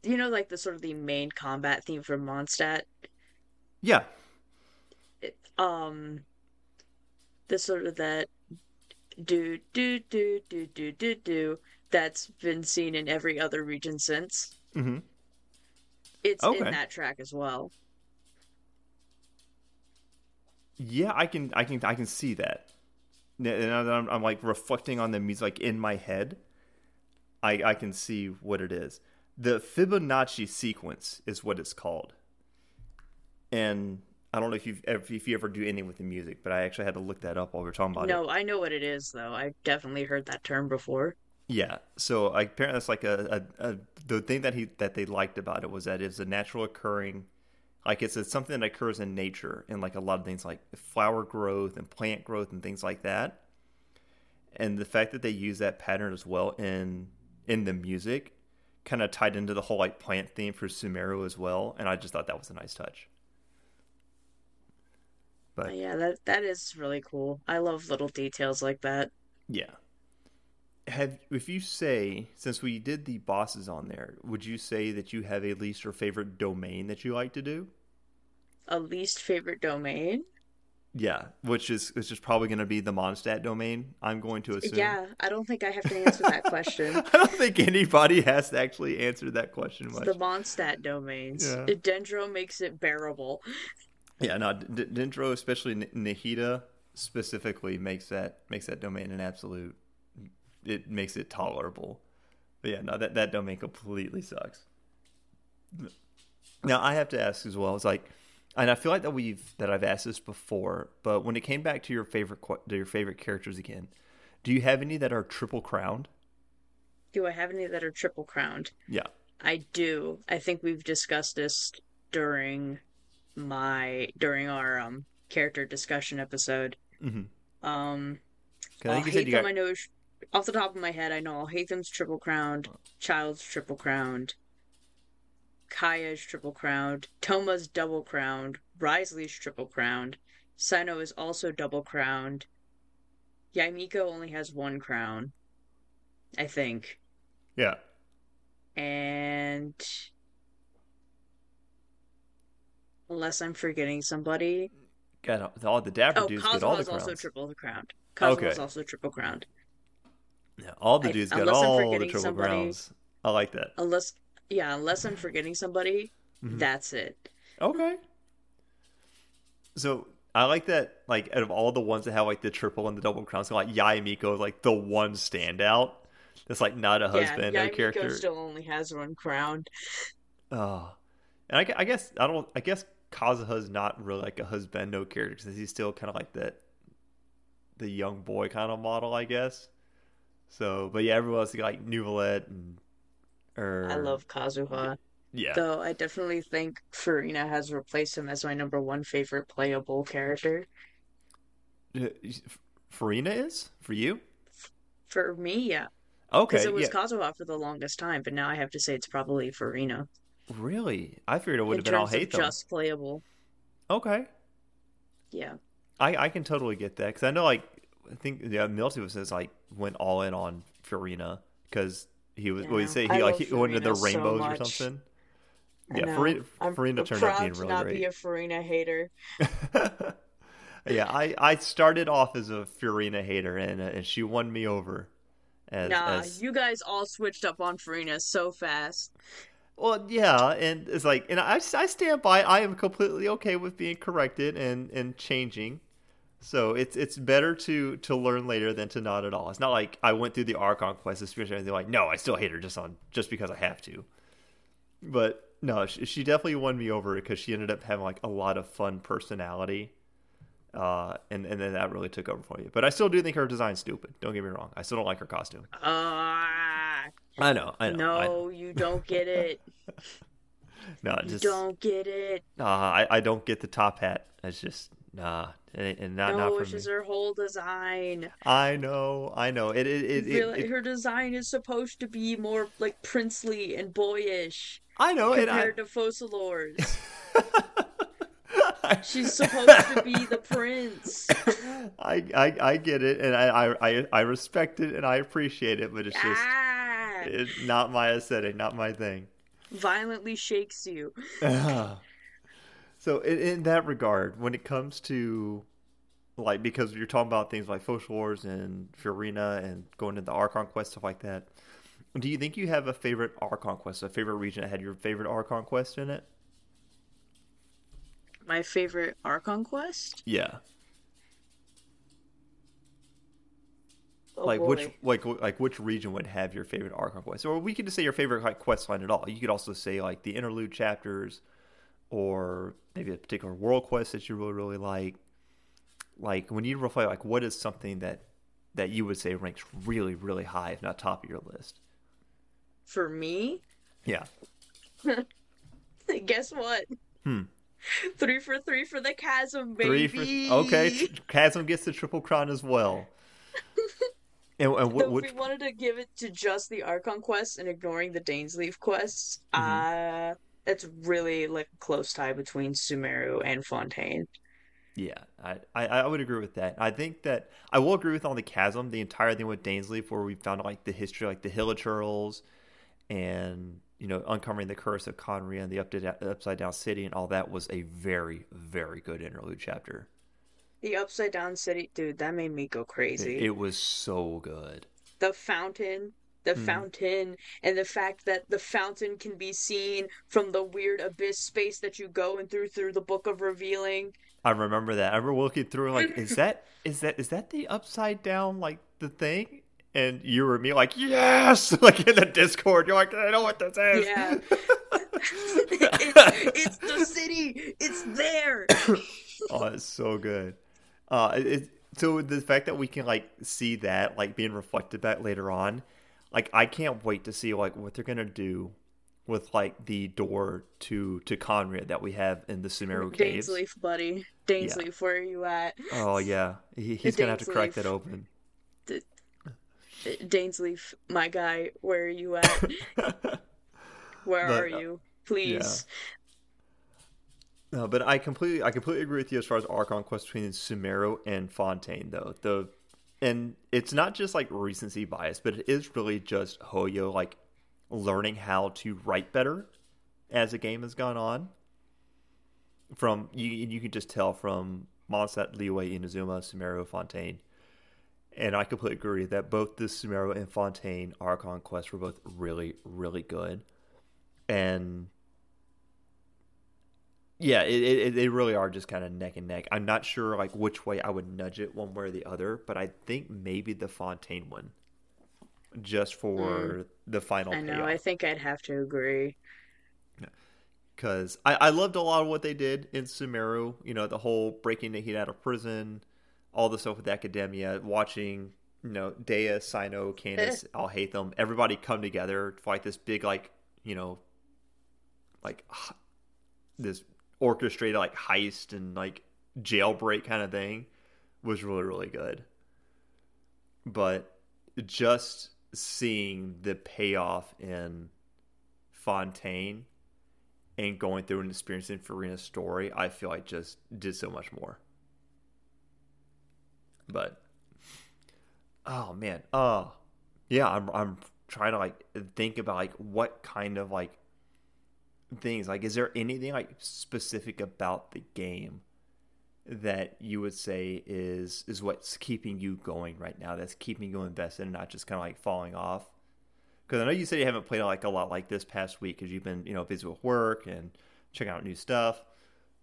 you know like the sort of the main combat theme from Mondstadt yeah um the sort of that do do do do do do do that's been seen in every other region since. hmm It's Okay. in that track as well. Yeah, I can, I can, I can see that. And I'm, I'm like reflecting on the music like in my head. I, I can see what it is. The Fibonacci sequence is what it's called. And I don't know if you if you ever do anything with the music, but I actually had to look that up while we were talking about it. No, I know what it is though. I've definitely heard that term before. Yeah. So like, apparently that's like a, a, a the thing that he that they liked about it was that it's a natural occurring like it's, it's something that occurs in nature and like a lot of things like flower growth and plant growth and things like that. And the fact that they use that pattern as well in in the music kind of tied into the whole like plant theme for Sumeru as well, and I just thought that was a nice touch. But Yeah, that that is really cool. I love little details like that. Yeah. Have if you say since we did the bosses on there, would you say that you have a least or favorite domain that you like to do? A least favorite domain? Yeah, which is which is probably going to be the Mondstadt domain. I'm going to assume. Yeah, I don't think I have to answer that question. I don't think anybody has to actually answer that question much. the Mondstadt domains. Yeah. Dendro makes it bearable. Yeah, no, D- Dendro, especially N- Nahida specifically, makes that makes that domain an absolute. It makes it tolerable. But yeah, no, that that domain completely sucks. Now I have to ask as well. It's like, and I feel like that we've that I've asked this before, but when it came back to your favorite to your favorite characters again, do you have any that are triple crowned? Do I have any that are triple crowned? Yeah. I do. I think we've discussed this during my during our um character discussion episode. Mm-hmm. Um, I I'll think you said hate you them. got I know off the top of my head. I know Alhaitham's triple crowned. Childe's triple crowned. Kaeya's triple crowned. Thoma's double crowned. Wriothesley's triple crowned. Cyno is also double crowned. Yae Miko only has one crown, I think. yeah. And unless I'm forgetting somebody, Got all the dapper oh, dudes get all the Kazuha's also crowns. triple crowned. Kazuha's Okay. also triple crowned. Yeah, all the dudes got I'm all the triple somebody- crowns. I like that. Unless, yeah, unless I'm forgetting somebody, Mhm. that's it. Okay. So I like that. Like out of all the ones that have like the triple and the double crowns, so like Yae Miko is like the one standout. That's like not a husband, yeah, no character. still only has one crown. Oh, and I, I guess I don't. I guess Kazuha's not really like a husbando character because he's still kind of like that, the young boy kind of model, I guess. So, but yeah, everyone else like Neuvillette and. Or, I love Kazuha, Yeah. though I definitely think Furina has replaced him as my number one favorite playable character. Uh, Furina is for you. For me, yeah, Okay. because it was yeah. Kazuha for the longest time, but now I have to say it's probably Furina Really? I figured it would have been Alhaitham. just playable. Okay. Yeah, I, I can totally get that because I know like I think yeah Milty says like went all in on Furina because he was what did he Yeah. say I he like love he went into the Furina so rainbows or something. I Yeah, know. Furina, I'm Furina turned out being to really not great. be a Furina hater. yeah, I, I started off as a Furina hater and uh, and she won me over. As, Nah, as you guys all switched up on Furina so fast. Well, yeah, and it's like, and I, I stand by. I am completely okay with being corrected and and changing. So it's it's better to to learn later than to not at all. It's not like I went through the Archon quest especially and they're like, no, I still hate her just on just because I have to. But no, she, she definitely won me over because she ended up having like a lot of fun personality. Uh, and and then that really took over for you. But I still do think her design's stupid. Don't get me wrong. I still don't like her costume. Ah, I know. I know. no, I you don't get it. no, You just don't get it. Uh, I, I don't get the top hat. It's just nah, and, and not no, not it's for me. just her whole design. I know, I know. It it it, I it, her design is supposed to be more like princely and boyish I know, and I, compared to Focalors. I, She's supposed to be the prince. I, I I get it, and I I I respect it, and I appreciate it, but it's just ah, it's not my aesthetic, not my thing. violently shakes you. so in, in that regard, when it comes to like because you're talking about things like Focalors and Furina and going to the Archon quest stuff like that, do you think you have a favorite Archon quest, a favorite region that had your favorite Archon quest in it? My favorite Archon quest? Yeah, Oh, like which like like which region would have your favorite Archon quest, or we could just say your favorite like quest line at all. You could also say like the interlude chapters, or maybe a particular world quest that you really really like. Like when you reflect, like what is something that that you would say ranks really really high, if not top of your list? For me, Yeah. guess what? Hmm. Three for three for the chasm, baby. Three for okay. Chasm gets the triple crown as well. and, and what, So what if we wanted to give it to just the Archon quests and ignoring the Dainsleif quests, Mm-hmm. uh, it's really like a close tie between Sumeru and Fontaine. Yeah, I, I, I would agree with that. I think that I will agree with on the chasm, the entire thing with Dainsleif, where we found like the history, like the Hilichurls, and you know uncovering the curse of Khaenri'ah and the upside down city and all that was a very very good interlude chapter. The Upside Down City, dude, that made me go crazy. It, it was so good. the fountain, the Mhm. fountain, and the fact that the fountain can be seen from the weird abyss space that you go and through through the Book of Revealing. I remember that. I remember looking through like, is that is that is that the upside down like the thing? And you were me like, yes, like in the Discord. You're like, I know what this is. Yeah. it's, it's the city. It's there. oh, it's so good. Uh, it, so the fact that we can like see that like being reflected back later on, like I can't wait to see like what they're gonna do with like the door to to Khaenri'ah that we have in the Sumeru caves. Dainsleif, buddy. Dainsleif, where are you at? Oh yeah, he, he's gonna have to crack that open. Dainsleif, my guy, where are you at? Where But, are uh, you? Please. No, but I completely I completely agree with you as far as Archon quest between Sumeru and Fontaine though. The and it's not just like recency bias, but it is really just Hoyo like learning how to write better as the game has gone on. From you you can just tell from Mondstadt, Liyue, Inazuma, Sumeru, Fontaine. And I completely agree that both the Sumeru and Fontaine Archon quests were both really, really good. And yeah, it, it, they really are just kind of neck and neck. I'm not sure like which way I would nudge it one way or the other, but I think maybe the Fontaine one, just for mm. the final I know. payoff. I think I'd have to agree. Because I, I loved a lot of what they did in Sumeru. You know, the whole breaking the heat out of prison, all the stuff with Academia, watching you know Dehya, Cyno, Candace, Alhaitham. Everybody come together for like this big like you know like this orchestrated like heist and like jailbreak kind of thing was really really good. But just seeing the payoff in Fontaine and going through and experiencing Furina's story, I feel like just did so much more. But oh man, uh yeah, I'm I'm trying to like think about like what kind of like things like is there anything like specific about the game that you would say is is what's keeping you going right now that's keeping you invested and not just kind of like falling off because I know you said you haven't played like a lot like this past week because you've been you know busy with work and checking out new stuff.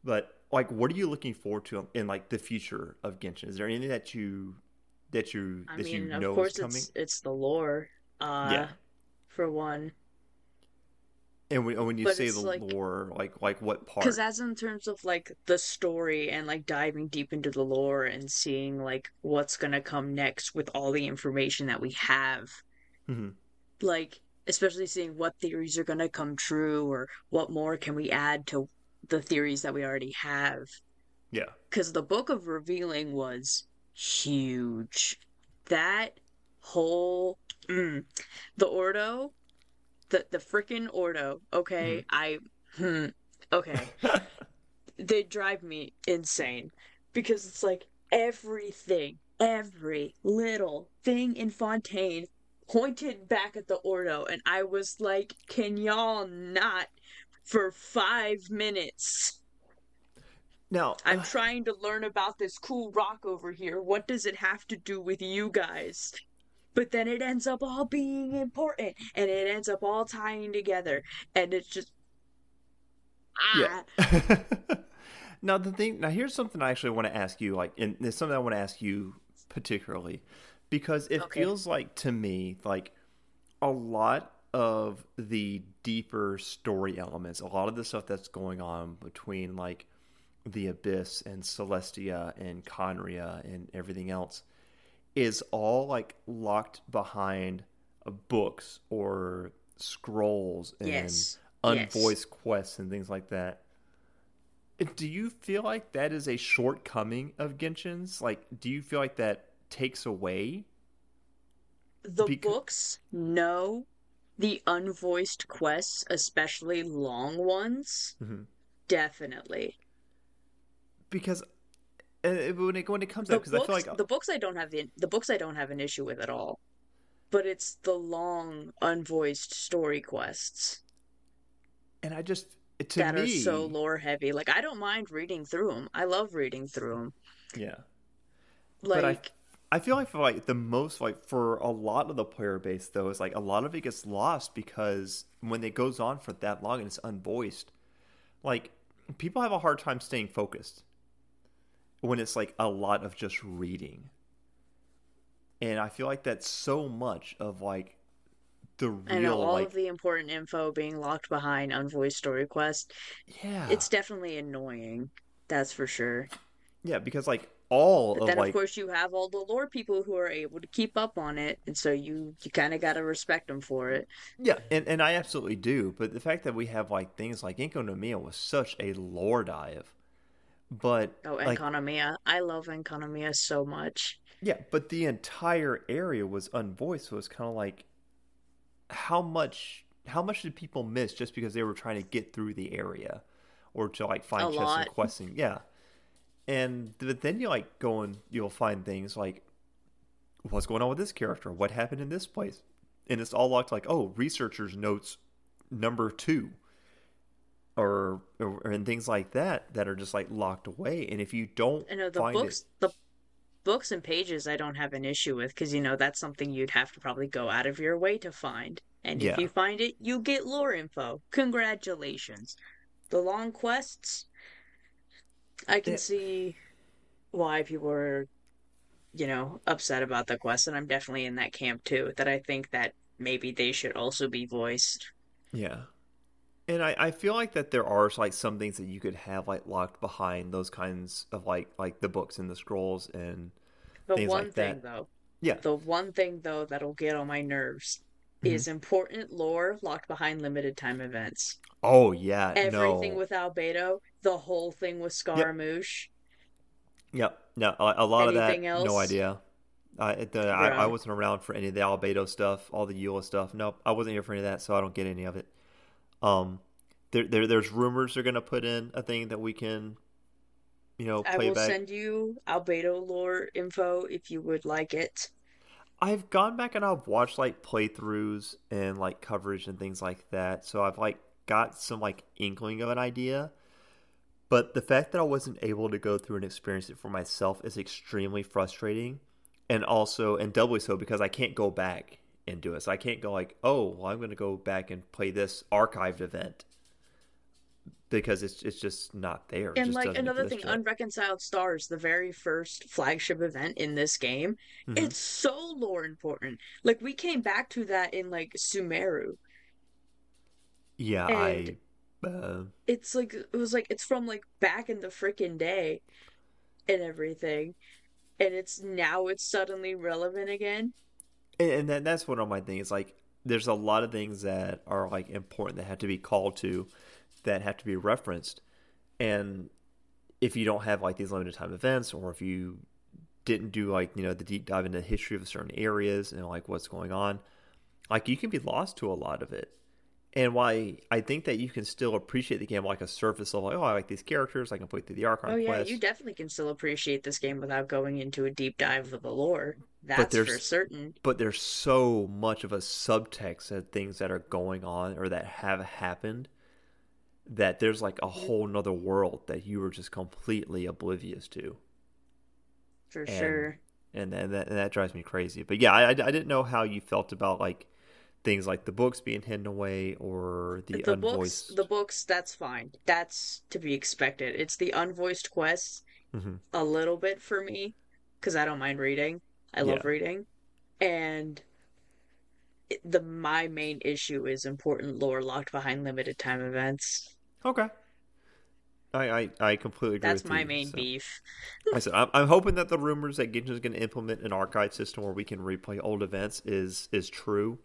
But like, what are you looking forward to in like the future of Genshin? Is there anything that you that you I that mean, you of know course, is coming? it's it's the lore. Uh, Yeah. For one, And when, when you but say the like- lore, like like what part? because as in terms of like the story and like diving deep into the lore and seeing like what's gonna come next with all the information that we have, Mhm. like especially seeing what theories are gonna come true or what more can we add to the theories that we already have. Yeah, because the book of revealing was huge that whole mm, the ordo the the freaking ordo okay i hmm, okay they drive me insane because it's like everything every little thing in fontaine pointed back at the ordo and i was like can y'all not for five minutes now I'm trying to learn about this cool rock over here. What does it have to do with you guys? But then it ends up all being important and it ends up all tying together. And it's just. Ah. yeah. now the thing. Now here's something I actually want to ask you. Like, and it's something I want to ask you particularly because it Okay. feels like to me like a lot of the deeper story elements, a lot of the stuff that's going on between like the Abyss and Celestia and Khaenri'ah and everything else is all like locked behind uh, books or scrolls and Yes. unvoiced quests and things like that. Do you feel like that is a shortcoming of Genshin's? Like, do you feel like that takes away? The Becau- books, no. The unvoiced quests, especially long ones, Mhm. definitely. Because uh, when it when it comes The up, because I feel like the books I don't have the the books I don't have an issue with at all. But it's the long unvoiced story quests. and I just to that me are so lore heavy. Like I don't mind reading through them. I love reading through them. yeah Like, but I, I feel like for like the most like for a lot of the player base though is like a lot of it gets lost because when it goes on for that long and it's unvoiced, like people have a hard time staying focused when it's like a lot of just reading. And I feel like that's so much of like the real know all like of the important info being locked behind unvoiced story quest. yeah It's definitely annoying. That's for sure. yeah because like all But of then, like of course, you have all the lore people who are able to keep up on it, and so you you kind of got to respect them for it. Yeah, and, and I absolutely do. But the fact that we have like things like Enkanomiya was such a lore dive. But Oh, like Enkanomiya. I love Enkanomiya so much. yeah, but the entire area was unvoiced, so it's kind of like how much how much did people miss just because they were trying to get through the area or to like A find chests lot. and questing? Yeah. And but then you like go and you'll find things like what's going on with this character? What happened in this place? And it's all locked like, oh, researchers notes number two. Or, or and things like that that are just like locked away. And if you don't I know the books, it, the books and pages, I don't have an issue with because you know that's something you'd have to probably go out of your way to find. And Yeah. if you find it, you get lore info. Congratulations. The long quests, I can Yeah. see why people are, you know, upset about the quest, and I'm definitely in that camp too. That I think that maybe they should also be voiced. yeah. And I, I feel like that there are like some things that you could have like locked behind those kinds of like like the books and the scrolls and The Things one like thing that. though, yeah. the one thing though that'll get on my nerves Mhm. is important lore locked behind limited time events. Oh yeah, Everything no. with Albedo, the whole thing with Scaramouche. Yep. No, a, a lot Anything of that. No idea. I, it- the, I I wasn't around for any of the Albedo stuff, all the Eula stuff. Nope, I wasn't here for any of that, so I don't get any of it. Um, there, there there's rumors they're gonna put in a thing that we can, you know, I will back. send you Albedo lore info if you would like it. I've gone back and I've watched like playthroughs and like coverage and things like that, so I've like got some like inkling of an idea. But the fact that I wasn't able to go through and experience it for myself is extremely frustrating, and also and doubly so because I can't go back and do it. So I can't go like, oh, well, I'm going to go back and play this archived event because it's it's just not there. And like another thing, yet. Unreconciled Stars, the very first flagship event in this game, Mhm. it's so lore important. Like we came back to that in like Sumeru. yeah, and- I. Uh, It's like it was like it's from like back in the frickin' day and everything. And it's now it's suddenly relevant again. And, that, that's what my things. like there's a lot of things that are like important that have to be called to that have to be referenced and if you don't have like these limited time events or if you didn't do like you know the deep dive into the history of certain areas and like what's going on like you can be lost to a lot of it and why I think that you can still appreciate the game like a surface level. Like, oh, I like these characters. I can play through the archive Oh yeah, quest. you definitely can still appreciate this game without going into a deep dive of the lore. That's for certain. but there's so much of a subtext of things that are going on or that have happened that there's like a whole nother world that you were just completely oblivious to For and- sure. and, and, that, and that drives me crazy but yeah I I didn't know how you felt about like things like the books being hidden away or the, the unvoiced books the books that's fine that's to be expected it's the unvoiced quests Mhm. a little bit for me because i don't mind reading i love Yeah. reading and the my main issue is important lore locked behind limited time events okay I, I, I completely agree with that. that's my you, main so. beef I said I'm, I'm hoping that the rumors that Genshin is going to implement an archive system where we can replay old events is is true.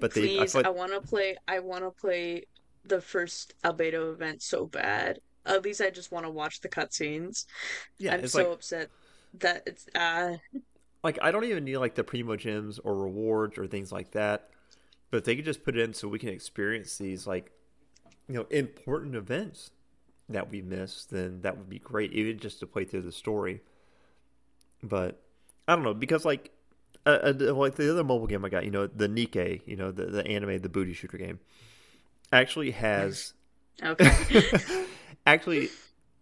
But they, I please feel i, want to play i want to play the first albedo event so bad at least i just want to watch the cutscenes yeah, i'm it's so like upset that it's uh like I don't even need like the Primogems or rewards or things like that. But if they could just put it in so we can experience these like you know important events that we missed, then that would be great, even just to play through the story. But I don't know because like uh, uh, like the other mobile game I got, you know, the NIKKE, you know, the the anime, the booty shooter game, actually has okay actually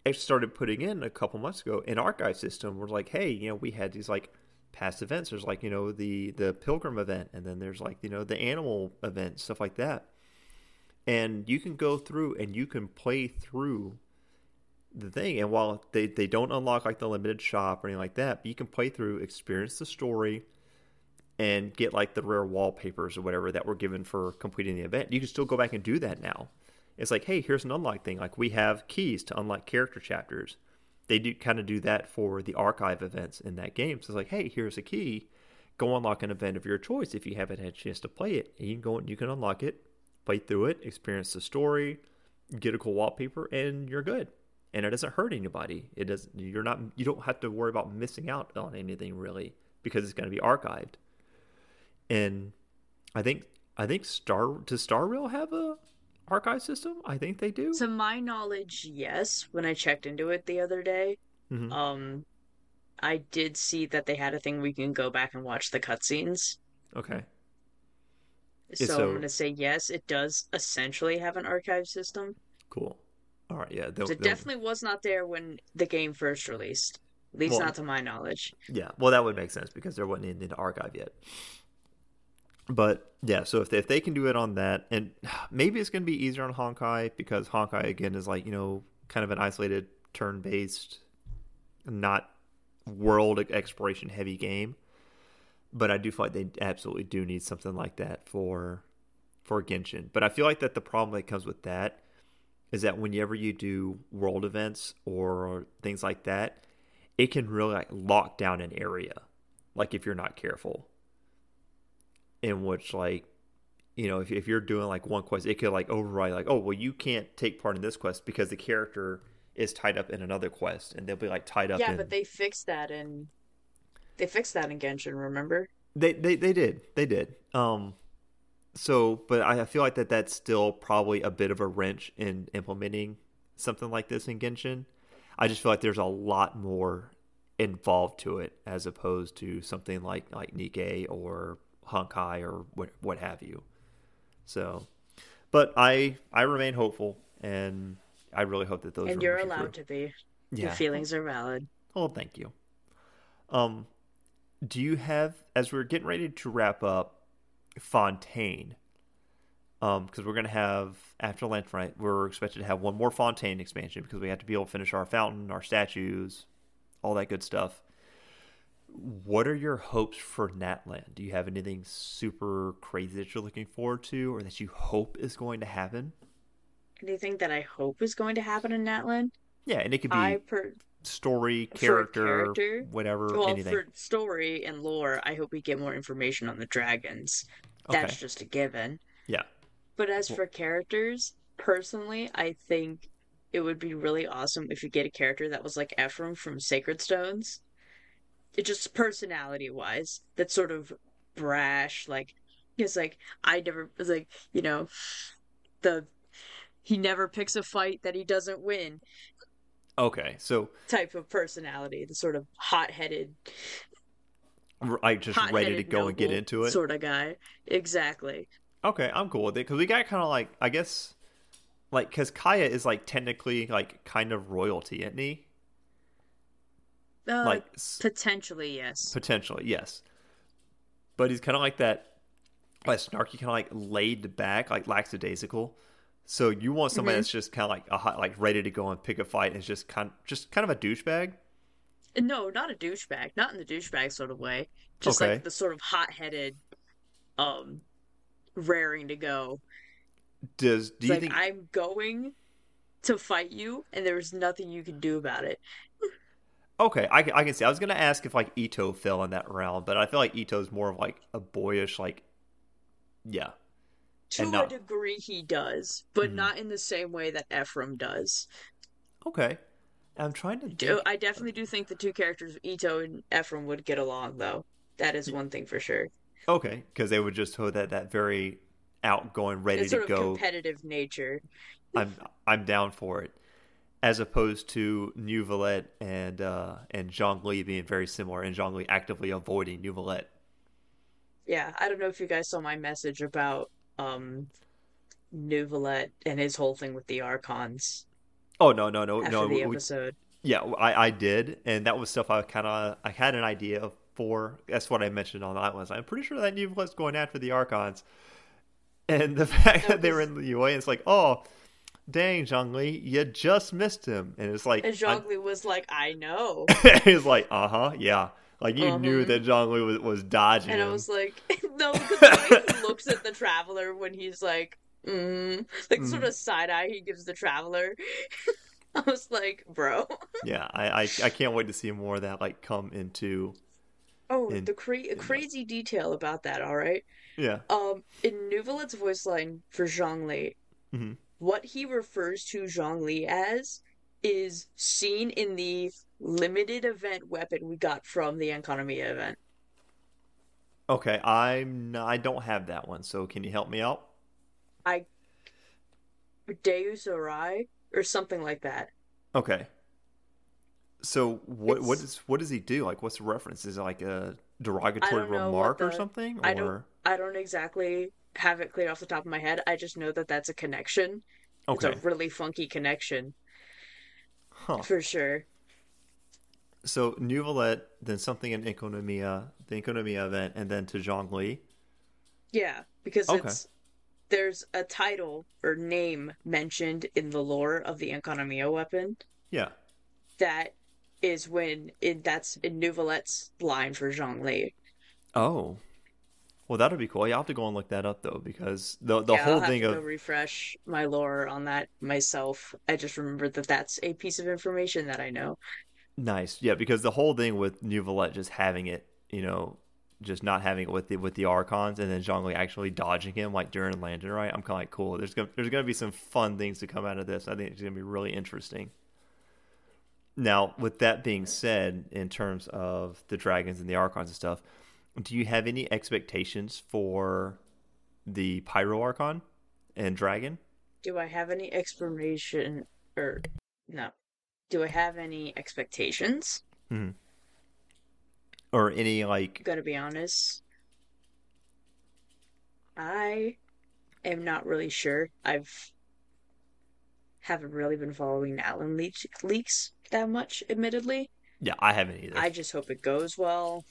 I started putting in a couple months ago an archive system. We're like, hey, you know, we had these like past events. There's like you know the the pilgrim event, and then there's like you know the animal event, stuff like that. And you can go through and you can play through the thing. And while they, they don't unlock like the limited shop or anything like that, but you can play through, experience the story, and get like the rare wallpapers or whatever that were given for completing the event. You can still go back and do that now. It's like, hey, here's an unlock thing. Like we have keys to unlock character chapters. They do kind of do that for the archive events in that game. So it's like, hey, here's a key. Go unlock an event of your choice if you haven't had a chance to play it. And you can go and you can unlock it, play through it, experience the story, get a cool wallpaper, and you're good. And it doesn't hurt anybody. It doesn't. You're not. You don't have to worry about missing out on anything really because it's going to be archived. And I think I think Star does Star Rail have a archive system? I think they do. To my knowledge, yes. When I checked into it the other day, Mhm. um, I did see that they had a thing where you can go back and watch the cutscenes. Okay. So, so- I'm gonna say yes, it does essentially have an archive system. Cool. All right. Yeah. They'll, It they'll- definitely was not there when the game first released. At least Well- not to my knowledge. Yeah, well, that would make sense because there wasn't anything to archive yet. But yeah, so if they, if they can do it on that, and maybe it's going to be easier on Honkai because Honkai again is like you know kind of an isolated turn-based, not world exploration heavy game. But I do feel like they absolutely do need something like that for for Genshin. But I feel like that the problem that comes with that is that whenever you do world events or things like that, it can really like lock down an area like if you're not careful in which like you know if, if you're doing like one quest it could like override like oh well you can't take part in this quest because the character is tied up in another quest and they'll be like tied up Yeah, in but they fixed that in they fixed that in Genshin, remember? they, they they did they did um so but I, I feel like that that's still probably a bit of a wrench in implementing something like this in genshin i just feel like there's a lot more involved to it as opposed to something like like NIKKE or Honkai or what what have you. So, but I I remain hopeful, and I really hope that those and you're allowed to be. Yeah. Your feelings are valid. Oh, thank you. Um, do you have as we're getting ready to wrap up Fontaine? Um, because we're gonna have after Lantern Rite, we're expected to have one more Fontaine expansion because we have to be able to finish our fountain, our statues, all that good stuff. What are your hopes for Natlan? Do you have anything super crazy that you're looking forward to, or that you hope is going to happen? Anything that I hope is going to happen in Natlan? Yeah, and it could be I per story, character, character? whatever, well anything. for story and lore, I hope we get more information on the dragons. That's Okay. just a given. Yeah. But as Well- for characters, personally, I think it would be really awesome if you get a character that was like Ephraim from Sacred Stones. It just personality wise, that's sort of brash, like it's like I never was like, you know, the he never picks a fight that he doesn't win Okay, so type of personality, the sort of hot-headed, like just ready to go and get into it. sort of guy. Exactly. Okay, I'm cool with it because we got kind of like I guess like because Kaeya is like technically like kind of royalty, isn't he? Uh, like potentially, yes. potentially, yes. But he's kind of like that, like snarky, kind of like laid back, like lackadaisical. So you want somebody Mhm. that's just kind of like a hot, like ready to go and pick a fight, and is just kind, just kind of a douchebag. No, not a douchebag. Not in the douchebag sort of way. Just Okay. like the sort of hot-headed, um, raring to go. Does do It's you like think? I'm going to fight you, and there's nothing you can do about it. Okay, I, can- I can see. I was gonna ask if like Itto fell in that realm, but I feel like Itto's more of like a boyish, like, yeah, To And a not- degree, he does, but Mhm. not in the same way that Ephraim does. okay. I'm trying to Do-. I definitely do think the two characters, Itto and Ephraim, would get along, though. That is one thing for sure. Okay, because they would just hold that that very outgoing, ready to of go. competitive nature. I'm I'm down for it, as opposed to Neuvillette and uh, and Zhongli being very similar, and Zhongli actively avoiding Neuvillette. Yeah, I don't know if you guys saw my message about um Neuvillette and his whole thing with the Archons. Oh no no no after no. the we- episode? Yeah, I, I did, and that was stuff I kind of I had an idea of for. That's what I mentioned on that was. I'm pretty sure that Neve was going after the Archons, and the fact No, that they were in the UA, it's like, oh, dang, Zhongli, you just missed him, and it's like, And Zhongli was like, "I know," he's like, uh huh, yeah, like you knew Uh-huh. that Zhongli was, was dodging and I was like, "No," because the way he looks at the traveler when he's like, mm, like the sort of side eye he gives the traveler. I was like, "Bro." yeah, I, I I can't wait to see more of that like come into Oh, In- the cra- in that. crazy detail about that. All right. yeah. Um, in Neuvillette's voice line for Zhongli, Mhm. What he refers to Zhongli as is seen in the limited event weapon we got from the Enkanomiya event. Okay, I'm not, I don't have that one, so can you help me out? I Deus Arai or something like that. Okay. So what what It's- does what does he do? Like what's the reference? Is it like a derogatory remark what or the- something? I don't I don't exactly have it clear off the top of my head. I just know that that's a connection. okay. It's a really funky connection Huh. for sure. So Neuvillette, then something in Enkanomiya, the Enkanomiya event, and then to Zhongli. Yeah, because Okay. it's there's a title or name mentioned in the lore of the Enkanomiya weapon Yeah. that is when it, that's in Neuvillette's line for Zhongli. Oh. Well, that'll be cool. Yeah, I'll have to go and look that up though, because the the yeah, whole I'll have thing to of go refresh my lore on that myself. I just remembered that that's a piece of information that I know. Nice, yeah, because the whole thing with Neuvillette just having it, you know, just not having it with the with the Archons, and then Zhongli actually dodging him like during landing, right? I'm kind of like, cool. There's gonna there's gonna be some fun things to come out of this. I think it's gonna be really interesting. Now, with that being said, in terms of the dragons and the Archons and stuff, do you have any expectations for the Pyro Archon and Dragon? Do I have any explanation or no? Do I have any expectations? Mm-hmm. Or any like gonna be honest. I am not really sure. I've haven't really been following Natlan leaks leaks that much, admittedly. yeah, I haven't either. I just hope it goes well.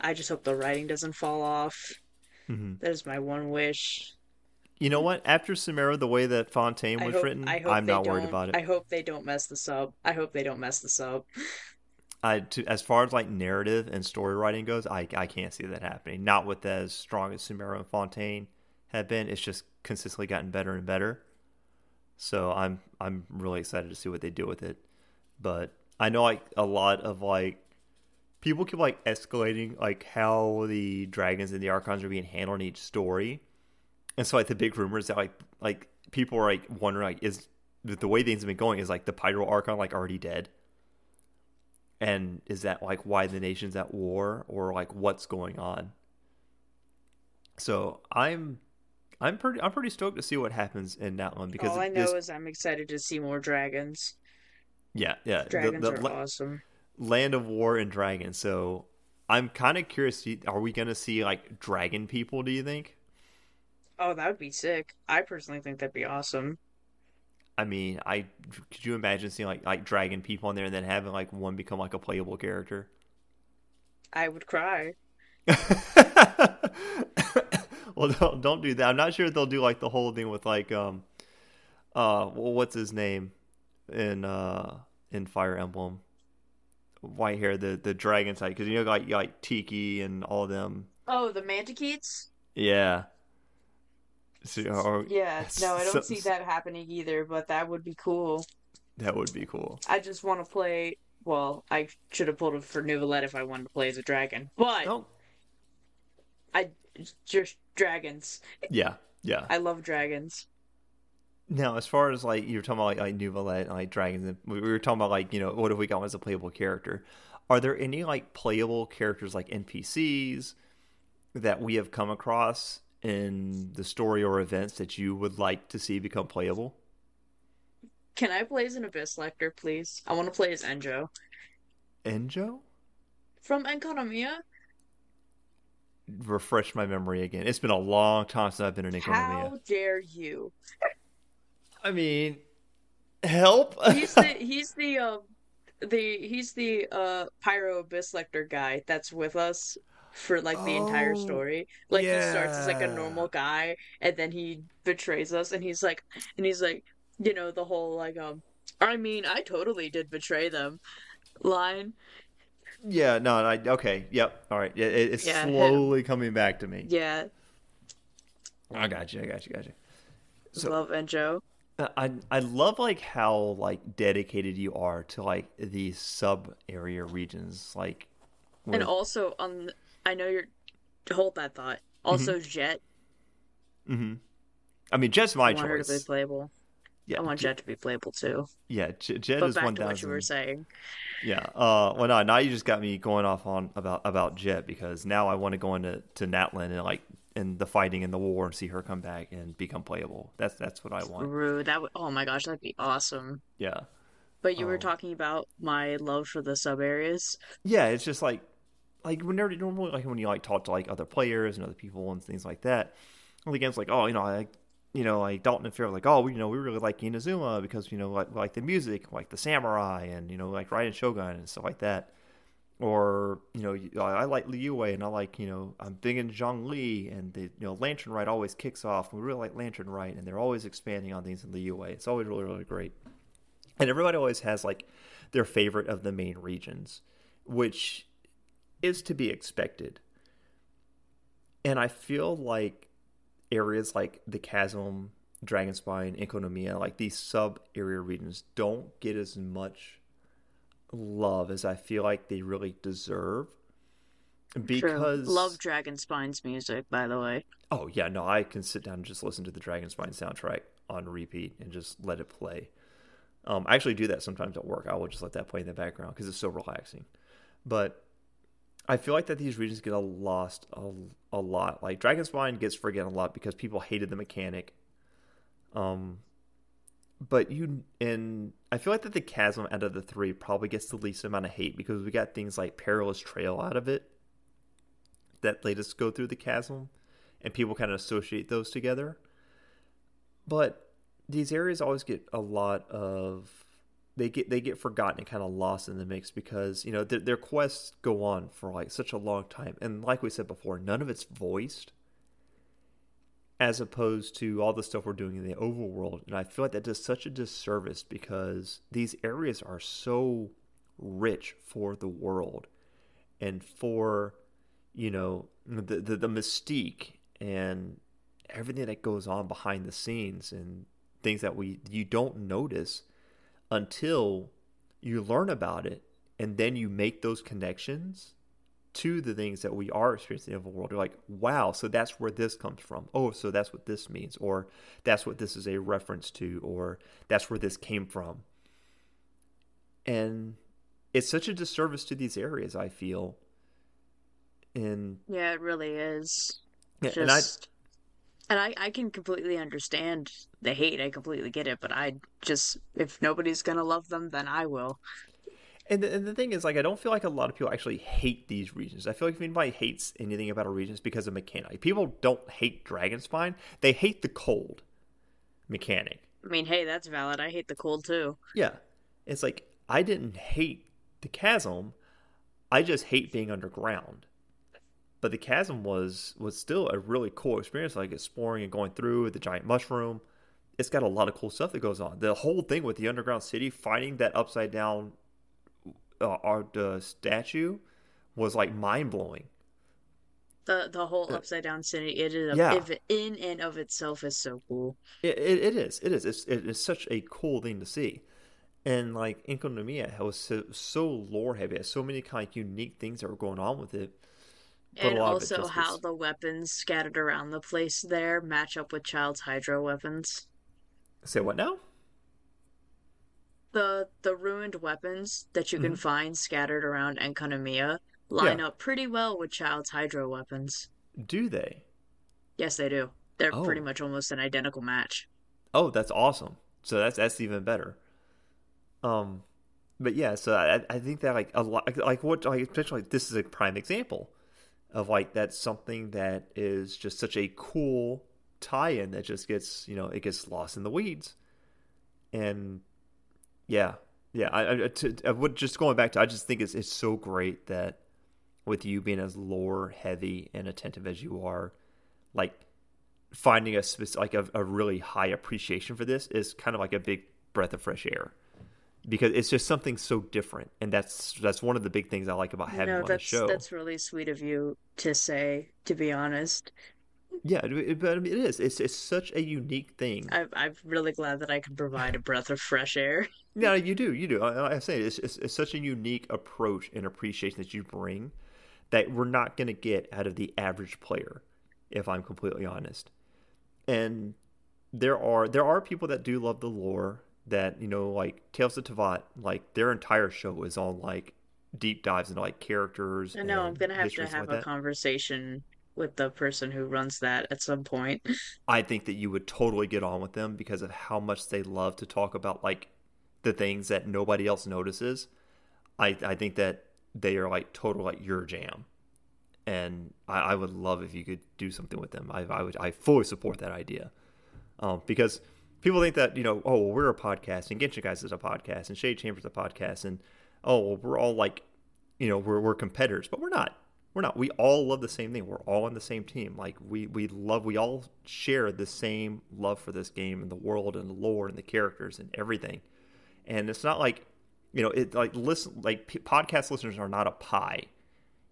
I just hope the writing doesn't fall off. Mhm. That is my one wish. You know what? After Sumeru, the way that Fontaine was hope, written, I hope I'm not worried about it. I hope they don't mess this up. I hope they don't mess this up. I, to, as far as like narrative and story writing goes, I, I can't see that happening. Not with as strong as Sumeru and Fontaine have been. It's just consistently gotten better and better. So I'm I'm really excited to see what they do with it. But I know like a lot of like people keep like escalating like how the dragons and the archons are being handled in each story. And so like the big rumors that like like people are like wondering like is the way things have been going is like the Pyro Archon like already dead? And is that like why the nation's at war or like what's going on? So I'm I'm pretty I'm pretty stoked to see what happens in that one because All I know is I'm excited to see more dragons. yeah yeah the- Dragons the are la- awesome. Land of war and dragons. So I'm kind of curious. Are we gonna see like dragon people? Do you think? Oh, that would be sick. I personally think that'd be awesome. I mean, I could you imagine seeing like like dragon people in there and then having like one become like a playable character? I would cry. well, don't don't do that. I'm not sure if they'll do like the whole thing with like um, uh, well, what's his name in uh in Fire Emblem? White hair, the the dragon side, because you know like like Tiki and all of them. Oh, the Manaketes? Yeah. So, or, oh, oh, Yeah, no, I don't see that happening either, but that would be cool. That would be cool. I just want to play. Well, I should have pulled it for Neuvillette if I wanted to play as a dragon, but Oh, I just dragons. yeah, yeah. I love dragons. Now, as far as like you were talking about like, like and like dragons, we we were talking about like you know what if we got as a playable character? Are there any like playable characters like NPCs that we have come across in the story or events that you would like to see become playable? Can I play as an Abyss Lector, please? I want to play as Enjou Enjou? from Enkanomiya. Refresh my memory again. It's been a long time since I've been in Enkanomiya. How dare you? I mean, Help! He's the he's the um the he's the uh Pyro Abyss Lector guy that's with us for like the entire oh, story. Like he starts as like a normal guy and then he betrays us and he's like and he's like you know the whole like um I mean I totally did betray them line. Yeah, no, I, okay, yep, all right. It, it's Yeah, him. slowly coming back to me. Yeah, I got you, I got you, got you. So love and Joe. I I love like how like dedicated you are to like these sub area regions, like And also on I know you're hold that thought. Also Jeht, hmm I mean, Jeht's I my want her to be playable. Yeah, I want J- Jeht to be playable too. yeah, J- Jeht But is back one to what you were saying. Yeah. Uh. Well, no. Now you just got me going off on about about Jeht because now I want to go into to Natlan and like in the fighting in the war and see her come back and become playable. That's that's what I want. True. That would, oh my gosh, that'd be awesome. Yeah. But you were Um. talking about my love for the sub areas. Yeah. It's just like like whenever normally like when you like talk to like other players and other people and things like that. Well, the game's like, oh, you know, I. You know, like Dalton and Fear, like, oh, you know, we really like Inazuma because you know, like, like the music, like the samurai, and you know, like Raiden Shogun and stuff like that. Or you know I like Liyue and I like you know I'm thinking in Zhongli and the you know Lantern Rite always kicks off. We really like Lantern Rite and they're always expanding on things in Liu It's always really really great. And everybody always has like their favorite of the main regions, which is to be expected. And I feel like areas like the Chasm, Dragonspine, Enkanomiya, like these sub area regions don't get as much love as I feel like they really deserve True. because Love Dragon Spine's music, by the way. oh yeah no I can sit down and just listen to the Dragon Spine soundtrack on repeat and just let it play. Um, I actually do that sometimes at work. I will just let that play in the background because it's so relaxing. But I feel like that these regions get a lost a, a lot. Like Dragon Spine gets forgotten a lot because people hated the mechanic. Um, but you and I feel like that the chasm out of the three probably gets the least amount of hate because we got things like perilous trail out of it that let us go through the chasm, and people kind of associate those together. But these areas always get a lot of they get they get forgotten and kind of lost in the mix because you know their, their quests go on for like such a long time, and like we said before, none of it's voiced as opposed to all the stuff we're doing in the overworld. And I feel like that does such a disservice because these areas are so rich for the world and for, you know, the, the, the mystique and everything that goes on behind the scenes and things that we you don't notice until you learn about it and then you make those connections to the things that we are experiencing in the world. You're like, wow, so that's where this comes from. Oh, so that's what this means, or that's what this is a reference to, or that's where this came from. And it's such a disservice to these areas, I feel. And Yeah, it really is. yeah, and I and I, I can completely understand the hate. I completely get it, but I just, if nobody's gonna love them, then I will. And the, and the thing is, like, I don't feel like a lot of people actually hate these regions. I feel like if anybody hates anything about a region, it's because of mechanic. People don't hate Dragonspine; they hate the cold mechanic. I mean, hey, that's valid. I hate the cold too. Yeah. It's like I didn't hate the chasm. I just hate being underground. But the chasm was was still a really cool experience, like exploring and going through the giant mushroom. It's got a lot of cool stuff that goes on. The whole thing with the underground city fighting that upside down uh, art uh, statue was like mind blowing. The the whole Uh, upside down city, it is yeah, in and of itself is so cool. it, it, it is. It is. It's, it is such a cool thing to see. And like Enkanomiya was so, so lore heavy, it had so many kind of unique things that were going on with it. But And lot of it also how was the weapons scattered around the place there match up with Childe's Hydro weapons. say what now? The the ruined weapons that you can hmm find scattered around Enkanomiya Yeah, line up pretty well with Childe's Hydro weapons. do they? Yes, they do. They're pretty Oh, much almost an identical match. oh, that's awesome. So that's that's even better. Um, but yeah, so I I think that like a lot like, like what like especially like this is a prime example of like that's something that is just such a cool tie-in that just gets you know it gets lost in the weeds and Yeah, yeah. I, I, to, uh, I would just going back to. I just think it's it's so great that with you being as lore heavy and attentive as you are, like finding a like a, a really high appreciation for this is kind of like a big breath of fresh air because it's just something so different, and that's that's one of the big things I like about having no, on the show. That's really sweet of you to say. To be honest. Yeah, but I mean, it is. It's it's such a unique thing. I'm I'm really glad that I can provide a breath of fresh air. yeah, you do. You do. I, I say it's, it's it's such a unique approach and appreciation that you bring that we're not going to get out of the average player, if I'm completely honest. And there are there are people that do love the lore that you know like Tales of Teyvat, like their entire show is on like deep dives into like characters. I know I'm gonna have to have like a that. conversation with the person who runs that at some point. I think that you would totally get on with them because of how much they love to talk about like the things that nobody else notices. I I think that they are like total like your jam. And I, I would love if you could do something with them. I, I would I fully support that idea. Um, because people think that you know, oh, well, we're a podcast, and Genshin Guys is a podcast, and Shade Chambers is a podcast, and oh, well, we're all like, you know, we're we're competitors, but we're not. We're not. We all love the same thing. We're all on the same team. Like we we love. We all share the same love for this game and the world and the lore and the characters and everything. And it's not like, you know, it like listen like podcast listeners are not a pie.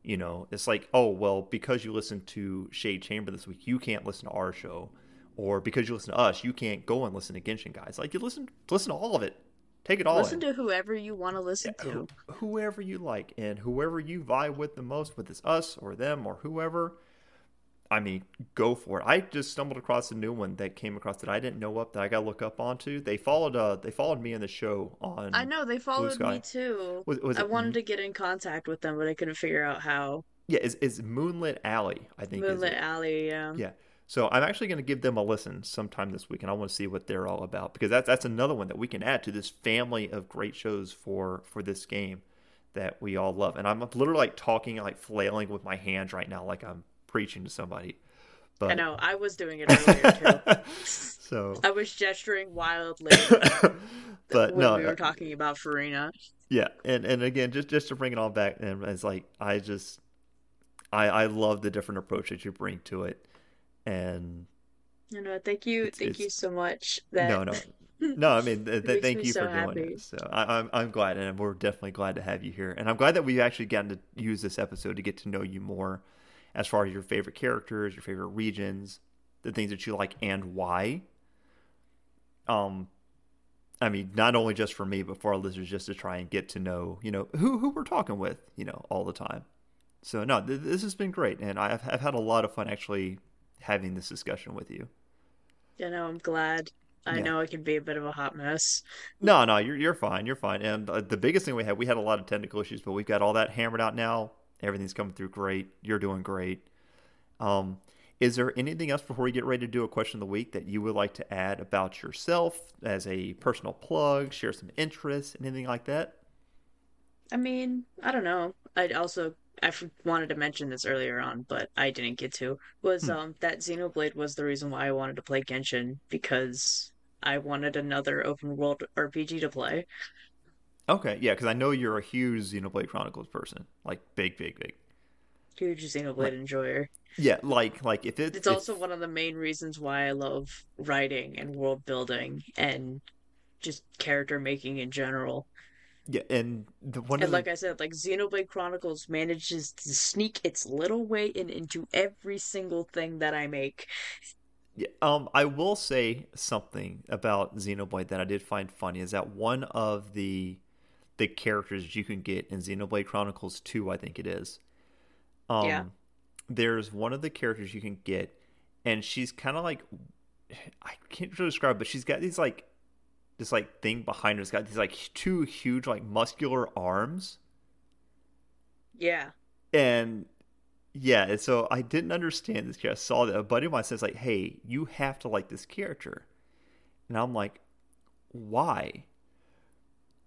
You know, it's like, oh well, because you listen to Shade Chamber this week, you can't listen to our show or because you listen to us, you can't go and listen to Genshin guys. Like you listen, listen to all of it. Take it all. Listen in. to whoever you want to listen yeah, to. whoever you like, and whoever you vibe with the most, whether it's us or them or whoever. I mean, go for it. I just stumbled across a new one that came across that I didn't know up that I got to look up onto. They followed. Uh, they followed me in the show on. I know they followed me too. Was, was I it, wanted to get in contact with them, but I couldn't figure out how. Yeah, it's, it's Moonlit Alley. I think Moonlit Alley. Yeah. Yeah. So I'm actually going to give them a listen sometime this week, and I want to see what they're all about because that's that's another one that we can add to this family of great shows for for this game that we all love. And I'm literally like talking, like flailing with my hands right now, like I'm preaching to somebody. But... I know I was doing it earlier too. so I was gesturing wildly. but when no, we were uh, talking about Furina. Yeah, and and again, just just to bring it all back, and it's like I just I I love the different approach that you bring to it and no, no, thank you, it's, thank it's, you so much. That no, no, no. I mean, th- th- thank you so for happy. doing it. So I, am I'm, I'm glad, and we're definitely glad to have you here. And I'm glad that we've actually gotten to use this episode to get to know you more, as far as your favorite characters, your favorite regions, the things that you like, and why. Um, I mean, not only just for me, but for our listeners, just to try and get to know, you know, who who we're talking with, you know, all the time. So no, th- this has been great, and I've I've had a lot of fun actually having this discussion with you. You know, I'm glad. I yeah. know it can be a bit of a hot mess. No, no, you're you're fine. You're fine. And uh, the biggest thing we had, we had a lot of technical issues, but we've got all that hammered out now. Everything's coming through great. You're doing great. Um, is there anything else before we get ready to do a question of the week that you would like to add about yourself as a personal plug? Share some interests, anything like that? I mean, I don't know. I'd also I wanted to mention this earlier on, but I didn't get to. Was hmm. um that Xenoblade was the reason why I wanted to play Genshin because I wanted another open world RPG to play. Okay, yeah, because I know you're a huge Xenoblade Chronicles person, like big, big, big. Huge Xenoblade like, enjoyer. Yeah, like like if it, it's if... also one of the main reasons why I love writing and world building and just character making in general. Yeah, and the one and like the... I said, like Xenoblade Chronicles manages to sneak its little way in into every single thing that I make. Yeah, um, I will say something about Xenoblade that I did find funny is that one of the the characters you can get in Xenoblade Chronicles Two, I think it is. Um, yeah. There's one of the characters you can get, and she's kind of like I can't really describe, but she's got these like this like thing behind her. It's got these like two huge like muscular arms. Yeah. And yeah, and so I didn't understand this character. I saw that a buddy of mine says like, "Hey, you have to like this character," and I'm like, "Why?"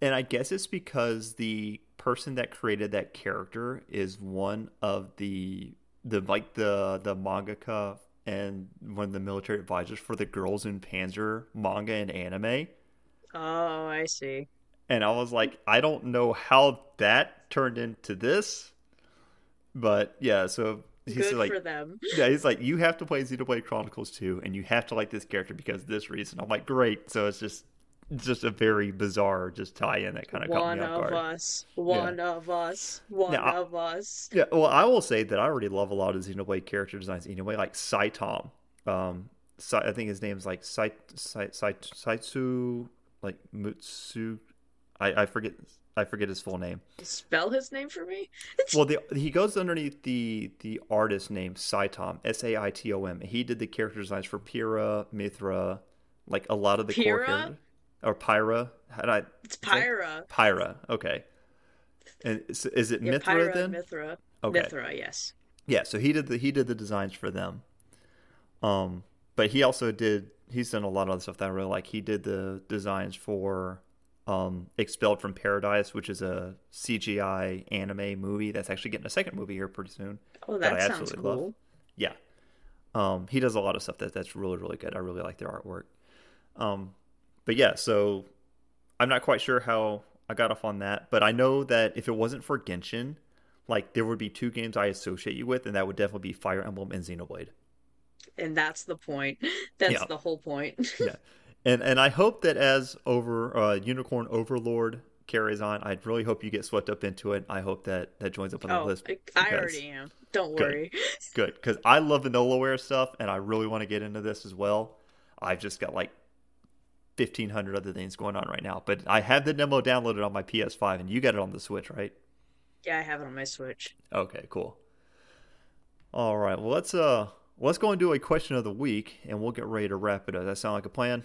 And I guess it's because the person that created that character is one of the the like the the mangaka and one of the military advisors for the Girls und Panzer manga and anime. Oh, I see. and I was like, I don't know how that turned into this, but yeah. So he's Good like, for them. yeah, he's like, you have to play Xenoblade Chronicles 2, and you have to like this character because of this reason. I'm like, great. So it's just, it's just a very bizarre just tie-in that kind of caught One me off of guard. us. One of us. One Now, of us. Yeah, well, I will say that I already love a lot of Xenoblade character designs anyway, like Saitom. Um, Sai, I think his name's like Sai, Sai, Sai, Saitsu, like Mutsu. I, I forget. I forget his full name. Spell his name for me? Well, the, he goes underneath the the artist name Saitom, S A I T O M. He did the character designs for Pyrrha, Mythra, like a lot of the core characters. Or Pyra. How did I? It's Pyra. Pyra. Okay. And is, is it Yeah, Mythra Pyra then? and Mythra. Okay. Mythra, yes. Yeah, so he did the he did the designs for them. Um, but he also did he's done a lot of other stuff that I really like. He did the designs for um Expelled from Paradise, which is a CGI anime movie that's actually getting a second movie here pretty soon. Oh, that that I sounds absolutely love. cool. Yeah. Um, he does a lot of stuff that that's really really good. I really like their artwork. Um, but yeah, so I'm not quite sure how I got off on that, but I know that if it wasn't for Genshin, like there would be two games I associate you with, and that would definitely be Fire Emblem and Xenoblade. And that's the point. That's Yeah. the whole point. yeah, and and I hope that as over uh, Unicorn Overlord carries on, I really hope you get swept up into it. I hope that that joins up on the oh, list. I, I already am. Don't worry. good because I love the Vanillaware stuff, and I really want to get into this as well. I've just got like fifteen hundred other things going on right now, but I have the demo downloaded on my PS5, and you got it on the Switch, right? Yeah, I have it on my Switch. Okay, cool. All right, well let's uh let's go and do a question of the week, and we'll get ready to wrap it up. Does that sound like a plan?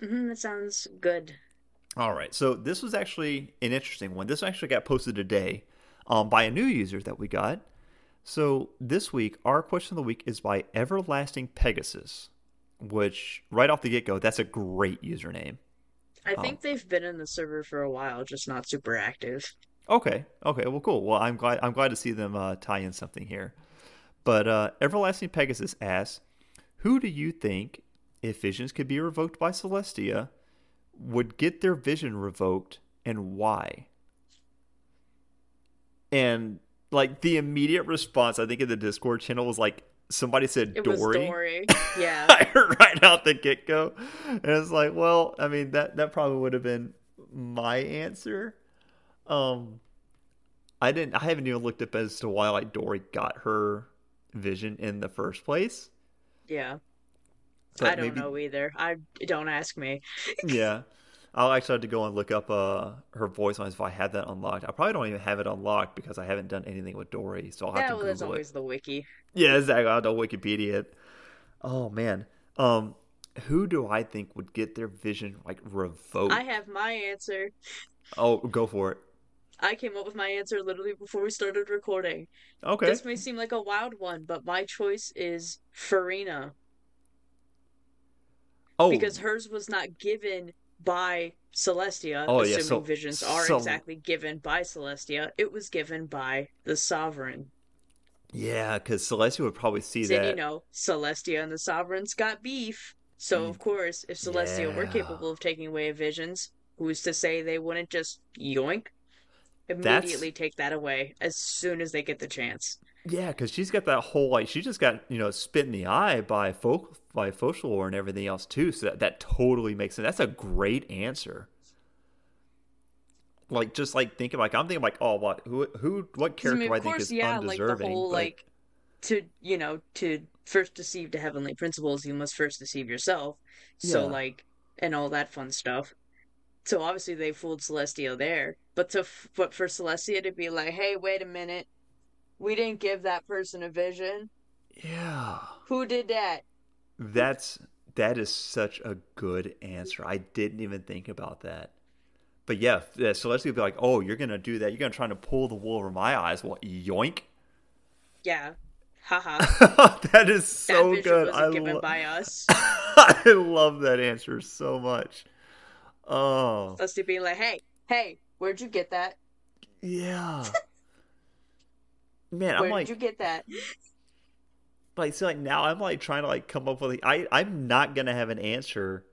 hmm that sounds good. All right, so this was actually an interesting one. This actually got posted today um, by a new user that we got. So this week, our question of the week is by Everlasting Pegasus, which right off the get go, that's a great username. I Oh. think they've been in the server for a while, just not super active. Okay, okay, well, cool. Well, I'm glad I'm glad to see them uh, tie in something here. But uh, Everlasting Pegasus asks, "Who do you think, if visions could be revoked by Celestia, would get their vision revoked, and why?" And like the immediate response, I think in the Discord channel was like somebody said It Dory. was Dory. Yeah. Right out the get go, and it's like, well, I mean that that probably would have been my answer. Um, I didn't. I haven't even looked up as to why like Dory got her vision in the first place. yeah. But I don't maybe- know either. I don't ask me. Yeah, I'll actually have to go and look up uh her voice lines if I have that unlocked. I probably don't even have it unlocked because I haven't done anything with Dory, so I'll have Yeah, to well, there's Google it. always the wiki. Yeah, exactly. I'll Wikipedia it. Oh man. Um, who do I think would get their vision like revoked? I have my answer. Oh, go for it. I came up with my answer literally before we started recording. Okay. This may seem like a wild one, but my choice is Furina oh, because hers was not given by Celestia, Oh, yeah, assuming so- visions are so- exactly given by Celestia. It was given by the Sovereign. yeah, because Celestia would probably see Then that. you know, Celestia and the Sovereigns got beef. So mm. of course, if Celestia were capable of taking away visions, who's to say they wouldn't just yoink? Immediately take that away as soon as they get the chance. Yeah, because she's got that whole like she just got you know spit in the eye by folk by Focalor and everything else too. So that, that totally makes sense. That's a great answer. Like just like thinking like I'm thinking like oh what who who what character I mean, I think course, is yeah, like the undeserving. whole but- like to you know to first deceive the heavenly principles, you must first deceive yourself. So Yeah. like and all that fun stuff. So obviously they fooled Celestia there, but to but for Celestia to be like, hey, wait a minute, we didn't give that person a vision. yeah. Who did that? That's that is such a good answer. I didn't even think about that. But yeah, Celestia would be like, "Oh, you're gonna do that? You're gonna try to pull the wool over my eyes? What? Yoink!" Yeah, haha. that is so vision good. wasn't I, given lo- by us. I love that answer so much. Oh Celestia being like, hey, hey, where'd you get that? yeah, man. Where I'm like, did you get that? like, see, like now I'm like trying to like come up with. I I'm not gonna have an answer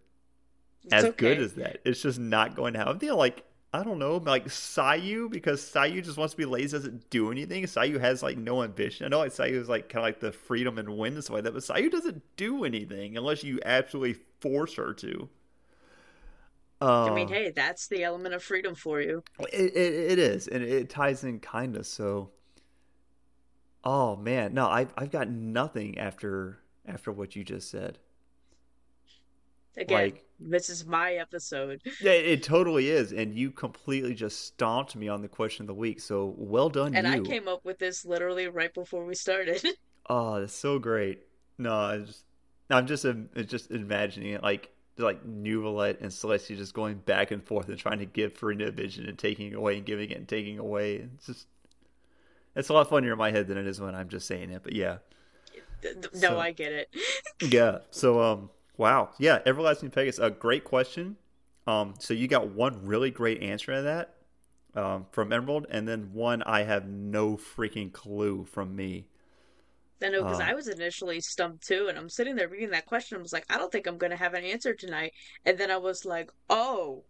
It's as okay. good as that. It's just not going to happen. I'm thinking like I don't know, like Sayu because Sayu just wants to be lazy, doesn't do anything. Sayu has like no ambition. I know like Sayu is like kind of like the freedom and win and stuff like that, but Sayu doesn't do anything unless you absolutely force her to. I mean, um, hey, that's the element of freedom for you. It, it, it is, and it ties in kind of so. Oh man, no, I've I've got nothing after after what you just said. Again, like, this is my episode. Yeah, it totally is, and you completely just stomped me on the question of the week. So well done, and you. I came up with this literally right before we started. oh, that's so great. No, I just, I'm just, just imagining it like like Neuvillette and Celestia just going back and forth and trying to give Furina vision and taking away and giving it and taking away. It's just, it's a lot funnier in my head than it is when I'm just saying it. But yeah. No, so, I get it. yeah. So um Wow. Yeah, Everlasting Pegasus, a great question. Um, so you got one really great answer to that um, from Emerald, and then one I have no freaking clue from me. I know because uh, I was initially stumped too, and I'm sitting there reading that question. I was like, I don't think I'm going to have an answer tonight. And then I was like, oh.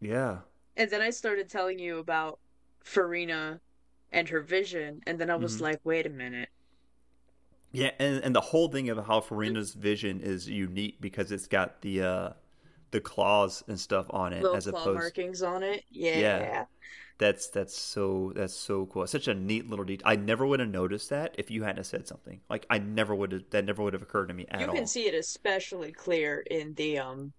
Yeah. And then I started telling you about Furina and her vision, and then I was mm-hmm. like, wait a minute. Yeah, and, and the whole thing of how Furina's vision is unique because it's got the uh the claws and stuff on it Little as claw opposed markings on it. Yeah. yeah. That's that's so that's so cool. Such a neat little detail. I never would have noticed that if you hadn't said something. Like I never would have that never would have occurred to me at all. You can see it especially clear in the um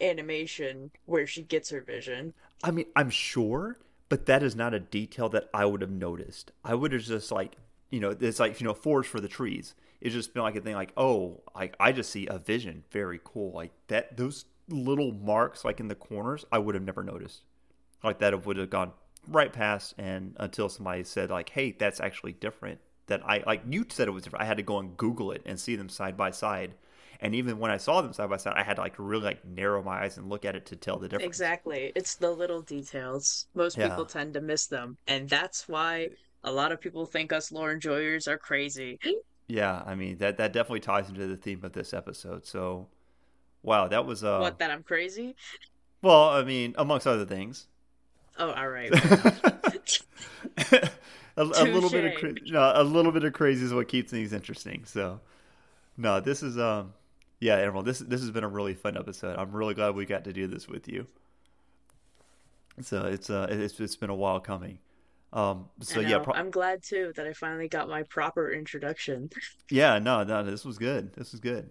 animation where she gets her vision. I mean, I'm sure, but that is not a detail that I would have noticed. I would have just like you know, it's like you know, forest for the trees. It's just been like a thing, like oh, like I just see a vision, very cool, like that. Those little marks, like in the corners, I would have never noticed. Like that would have gone right past, and until somebody said like, hey, that's actually different. That I like you said it was different. I had to go and Google it and see them side by side. And even when I saw them side by side, I had to like really like narrow my eyes and look at it to tell the difference. Exactly. It's the little details. Most yeah. people tend to miss them. And that's why a lot of people think us lore enjoyers are crazy. Yeah, I mean that that definitely ties into the theme of this episode. So, wow, that was uh what that I'm crazy. Well, I mean, amongst other things. Oh, all right. a, a, little bit of cra- no, a little bit of crazy is what keeps things interesting. So, no, this is um, yeah, Emerald. This this has been a really fun episode. I'm really glad we got to do this with you. So it's uh, it's it's been a while coming. Um, so yeah, pro- I'm glad too that I finally got my proper introduction. yeah, no, no, this was good. This was good.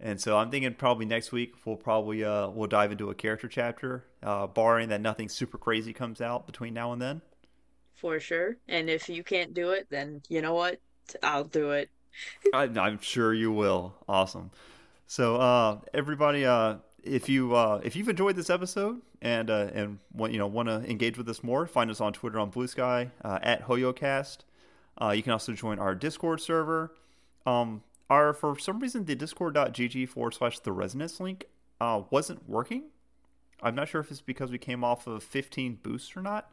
And so I'm thinking probably next week we'll probably uh we'll dive into a character chapter, uh, barring that nothing super crazy comes out between now and then. For sure. And if you can't do it, then you know what? I'll do it. I, I'm sure you will. Awesome. So uh, everybody, uh, if you uh, if you've enjoyed this episode and uh, and want you know want to engage with us more, find us on Twitter on Blue Sky uh, at HoYoCast. Uh, you can also join our Discord server. Um, our for some reason the discord.gg forward slash the resonance link uh, wasn't working. I'm not sure if it's because we came off of 15 boosts or not.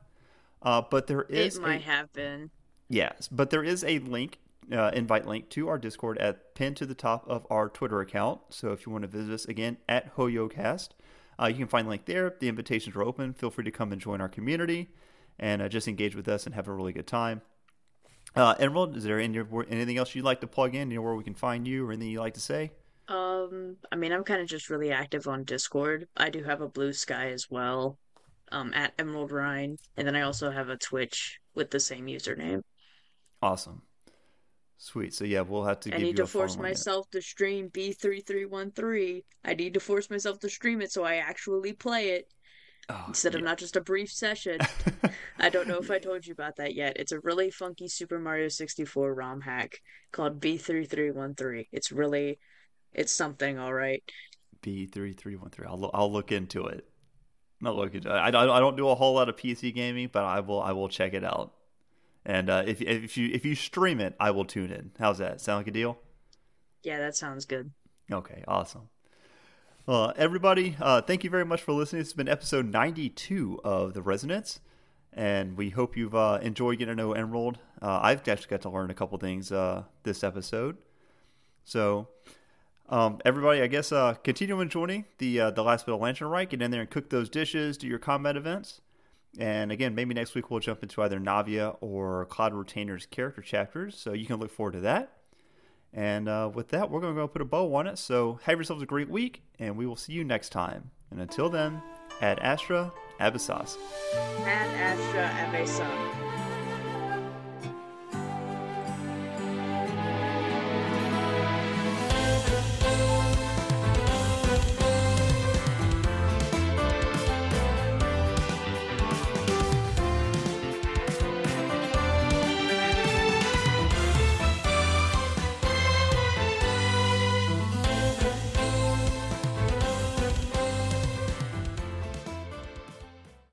Uh, but there is it might a, have been. Yes, but there is a link uh, invite link to our Discord at pinned to the top of our Twitter account. So if you want to visit us again at HoYoCast, uh, you can find the link there. The invitations are open. Feel free to come and join our community and uh, just engage with us and have a really good time. Uh, Emerald, is there any, anything else you'd like to plug in? Anywhere we can find you or anything you'd like to say? Um, I mean, I'm kind of just really active on Discord. I do have a Blue Sky as well, um, at Emerald Rhine, and then I also have a Twitch with the same username. Awesome. Sweet. So yeah, we'll have to. I need to force myself to stream B three three one three. I need to force myself to stream it so I actually play it oh, instead yeah. of not just a brief session. I don't know if I told you about that yet. It's a really funky Super Mario sixty four ROM hack called B three three one three. It's really, it's something. All right. B three three one three. I'll I'll look into it. Not look into. I, I I don't do a whole lot of PC gaming, but I will I will check it out. And uh, if if you if you stream it, I will tune in. How's that? Sound like a deal? Yeah, that sounds good. Okay, awesome. Well, everybody, uh, thank you very much for listening. This has been episode 92 of The Resonance, and we hope you've uh, enjoyed getting to know Emerald. Uh, I've actually got to learn a couple things uh, this episode. So, Um, everybody, I guess, uh, continue enjoying the uh, the last bit of Lantern Rite. Get in there and cook those dishes, do your combat events. And again, maybe next week we'll jump into either Navia or Cloud Retainer's character chapters. So you can look forward to that. And uh, with that, we're going to go put a bow on it. So have yourselves a great week, and we will see you next time. And until then, Ad Astra, Abyssos. Ad Astra Abyssos.